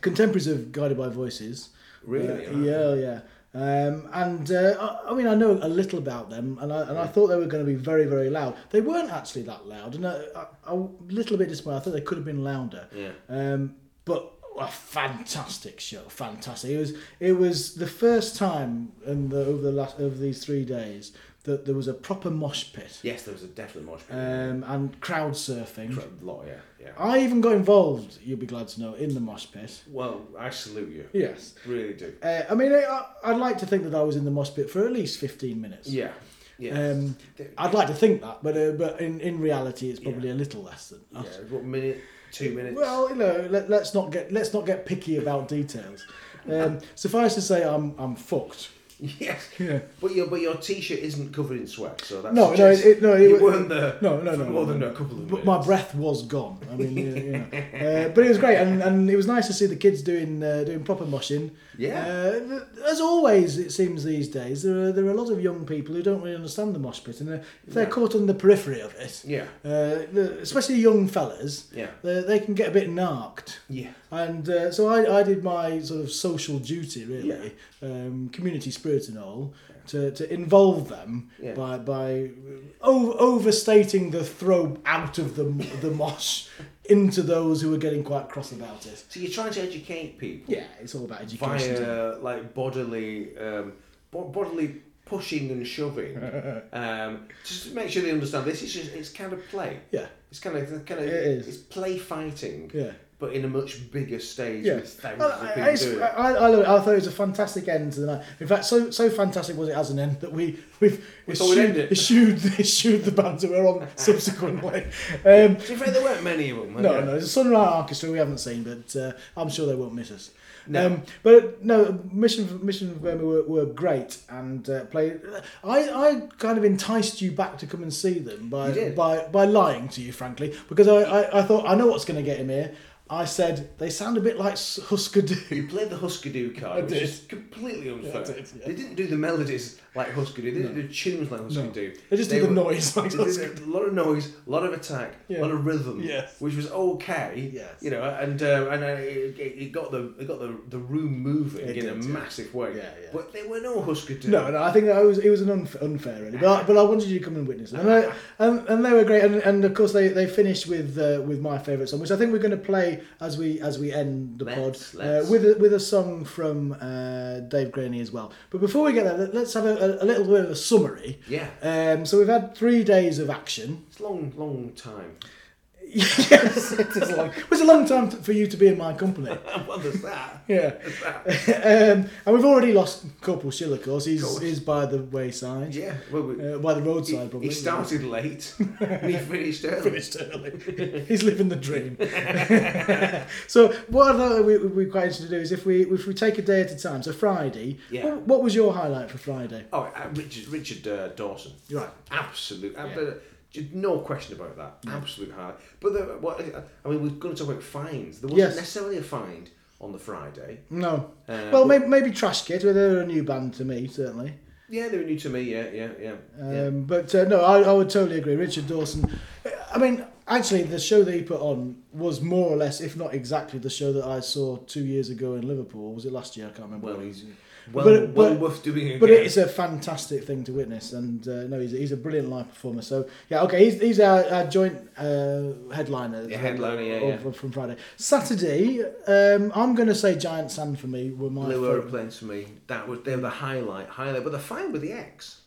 contemporaries of Guided by Voices. Really? Uh, yeah, yeah. Um, and uh, I, I mean, I know a little about them, and I, and I thought they were going to be very, very loud. They weren't actually that loud, and I, I, a little bit disappointed. I thought they could have been louder. Yeah. Um, but a fantastic show, fantastic. It was it was the first time in the over the last over these three days that there was a proper mosh pit Yes, there was a definite mosh pit. um, and crowd surfing. a lot, yeah, yeah. I even got involved. You'll be glad to know in the mosh pit. Well, I salute you. Yes. Really do. Uh, I mean, I, I'd like to think that I was in the mosh pit for at least 15 minutes. Yeah. Yeah. Um, I'd like to think that, but uh, but in, in reality, it's probably a little less than that. yeah. What minute? Two minutes? Well, you know, let, let's not get let's not get picky about details. (laughs) Um, suffice to say, I'm I'm fucked. (laughs) Yes. Yeah. But your but your t-shirt isn't covered in sweat, so that's No, no, it, no, it, you weren't there. No, no, no, (laughs) more no, than a couple of But minutes. my breath was gone. I mean, you, know. Uh, but it was great, and, and it was nice to see the kids doing uh, doing proper mushing. Yeah. Uh, as always, it seems these days there are there are a lot of young people who don't really understand the mosh pit, and uh, if they're No. caught on the periphery of it, Yeah. uh, the- especially young fellas, Yeah. they, they can get a bit narked. Yeah. And uh, so I, I did my sort of social duty, really, um, community spirit and all, to, to involve them Yeah. by by o- overstating the throw out of the the mosh into those who were getting quite cross about it. So you're trying to educate people Yeah, it's all about education. via like bodily, um, bo- bodily pushing and shoving, (laughs) um, just to make sure they understand this It's just it's kind of play. Yeah, It's kind of kind of It is. it's play fighting, yeah. But in a much bigger stage Yeah, with thousands Well, of I, people I, doing it. I, I, it. I thought it was a fantastic end to the night. In fact, so so fantastic was it as an end that we we've We it. eschewed, eschewed (laughs) the bands that were on (laughs) subsequently. Um, To be fair, there weren't many of them. No, yeah. no, there's a Sun Ra Arkestra we haven't seen, but uh, I'm sure they won't miss us. No. Um, but no, Mission Mission Burma were, were great and uh, played. I, I kind of enticed you back to come and see them by by by lying to you, frankly, because I, I, I thought I know what's going to get him here. I said they sound a bit like Husker Du. You played the Husker Du card, which did. is completely unfair. I did, yeah. They didn't do the melodies like Husker Du. They didn't do tunes like Husker No. Du. They just did the noise like they did Husker A lot of noise, a lot of attack, Yeah. a lot of rhythm, Yes. which was okay. Yes. You know, and uh, and uh, it, it it got the it got the, the room moving It in a did, yeah. massive way. Yeah, yeah. But there were no Husker Du. No, no, I think that was it was an unf- unfair really, but I, but I wanted you to come and witness it, and, I, and, and they were great, and, and of course they, they finished with uh, with my favourite song, which I think we're going to play as we as we end the Let's- pod let's. Uh, with a, with a song from uh, Dave Graney as well. But before we get there, let's have a, a, a little bit of a summary. Yeah, Um, so we've had three days of action. it's a long, long time. Yes, (laughs) it is long. It was a long time t- for you to be in my company. (laughs) what was that? Yeah. That? (laughs) um, and we've already lost Corporal Schill, of course. He's, course. he's by the wayside. Yeah, well, we, Uh, by the he, roadside, probably. he started late he finished early. finished early. He's living the dream. so what I thought we would be quite interested to do is if we if we take a day at a time. So Friday. Yeah. What, what was your highlight for Friday? Oh, uh, Richard Richard uh, Dawson. Right. Absolute. Yeah. No question about that. Absolute high. But the, what I mean, we're going to talk about fines. There wasn't Yes. necessarily a fine on the Friday. No. Uh, well, maybe, maybe Trash Kit. They're a new band to me, certainly. Yeah, they were new to me. Yeah, yeah, yeah. yeah. Um, But uh, no, I, I would totally agree. Richard Dawson. I mean, actually, the show that he put on was more or less, if not exactly, the show that I saw two years ago in Liverpool. Was it last year? I can't remember. Well, he's well, But- well but- worth doing again. But it's a fantastic thing to witness, and uh, no, he's a, he's a brilliant live performer. So yeah, okay, he's, he's our, our joint uh, headliner. Yeah, headliner, yeah, yeah. from Friday. Saturday, um, I'm going to say Giant Sand for me were my Blue aeroplanes for me. That was they were the highlight, highlight. But the fine with the Ex.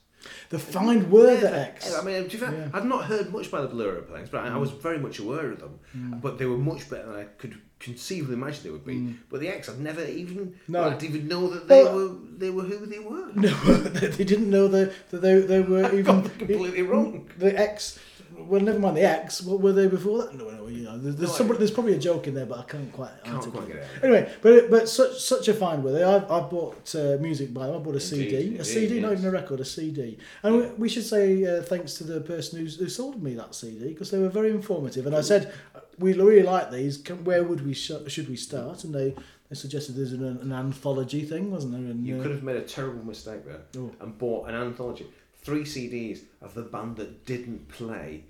The Find Were the Ex. I mean, Yeah. I'd not heard much by the Blue Aeroplanes, but I, Mm. I was very much aware of them. But they were much better than I could conceivably imagine they would be. But the Ex, I'd never even, Mm. No. well, I didn't even know that they Well- were they were who they were. (laughs) No, (laughs) they didn't know that, that they, they were (laughs) even completely wrong. The Ex. Well, never mind the Ex. What were they before that? No, no, you know, there's, there's, No, some, there's probably a joke in there, but I can't quite. Can't quite get it. Anyway, but but such such a fine were they. I I bought uh, music by them. I bought a CD, a indeed, CD, not even a record, a CD. And we, we should say uh, thanks to the person who's, who sold me that CD because they were very informative. And I said we really like these. Can, where would we sh- should we start? And they. They suggested there's an, an anthology thing, wasn't there? And, You uh, could have made a terrible mistake there Oh. and bought an anthology, three CDs of the band that didn't play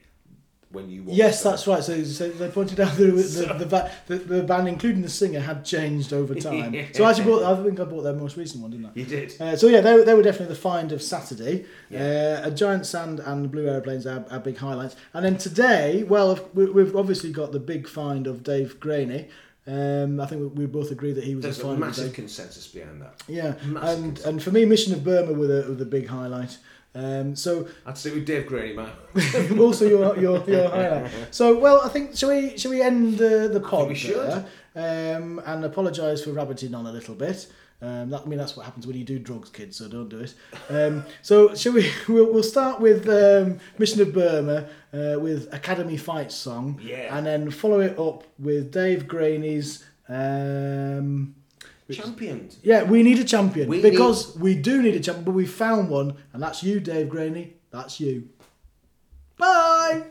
when you Yes, that's right. So, so they pointed out (laughs) the the, the, the the band, including the singer, had changed over (laughs) time. So I actually bought. I think I bought their most recent one, didn't I? You did. Uh, so yeah, they, were- they were definitely the find of Saturday. Yeah. Uh, a giant sand and blue aeroplanes are our big highlights. And then today, well, we- we've obviously got the big find of Dave Graney. Um, I think we, we both agree that he was There's a a massive consensus behind that. Yeah, massive and consensus. and for me, Mission of Burma were the, were the big highlight. Um, so I'd say with Dave Graney, man. (laughs) also your your your highlight. So well, I think shall we shall we end the the pod we should. there, um, and apologise for rabbiting on a little bit. Um, that, I mean, that's what happens when you do drugs, kids. So don't do it. Um, so shall we? (laughs) We'll, we'll start with um, Mission of Burma uh, with Academy Fight song, Yeah. and then follow it up with Dave Graney's. Um, Championed. yeah, we need a champion We because we do need a champion, but we found one, and that's you, Dave Graney. That's you. Bye.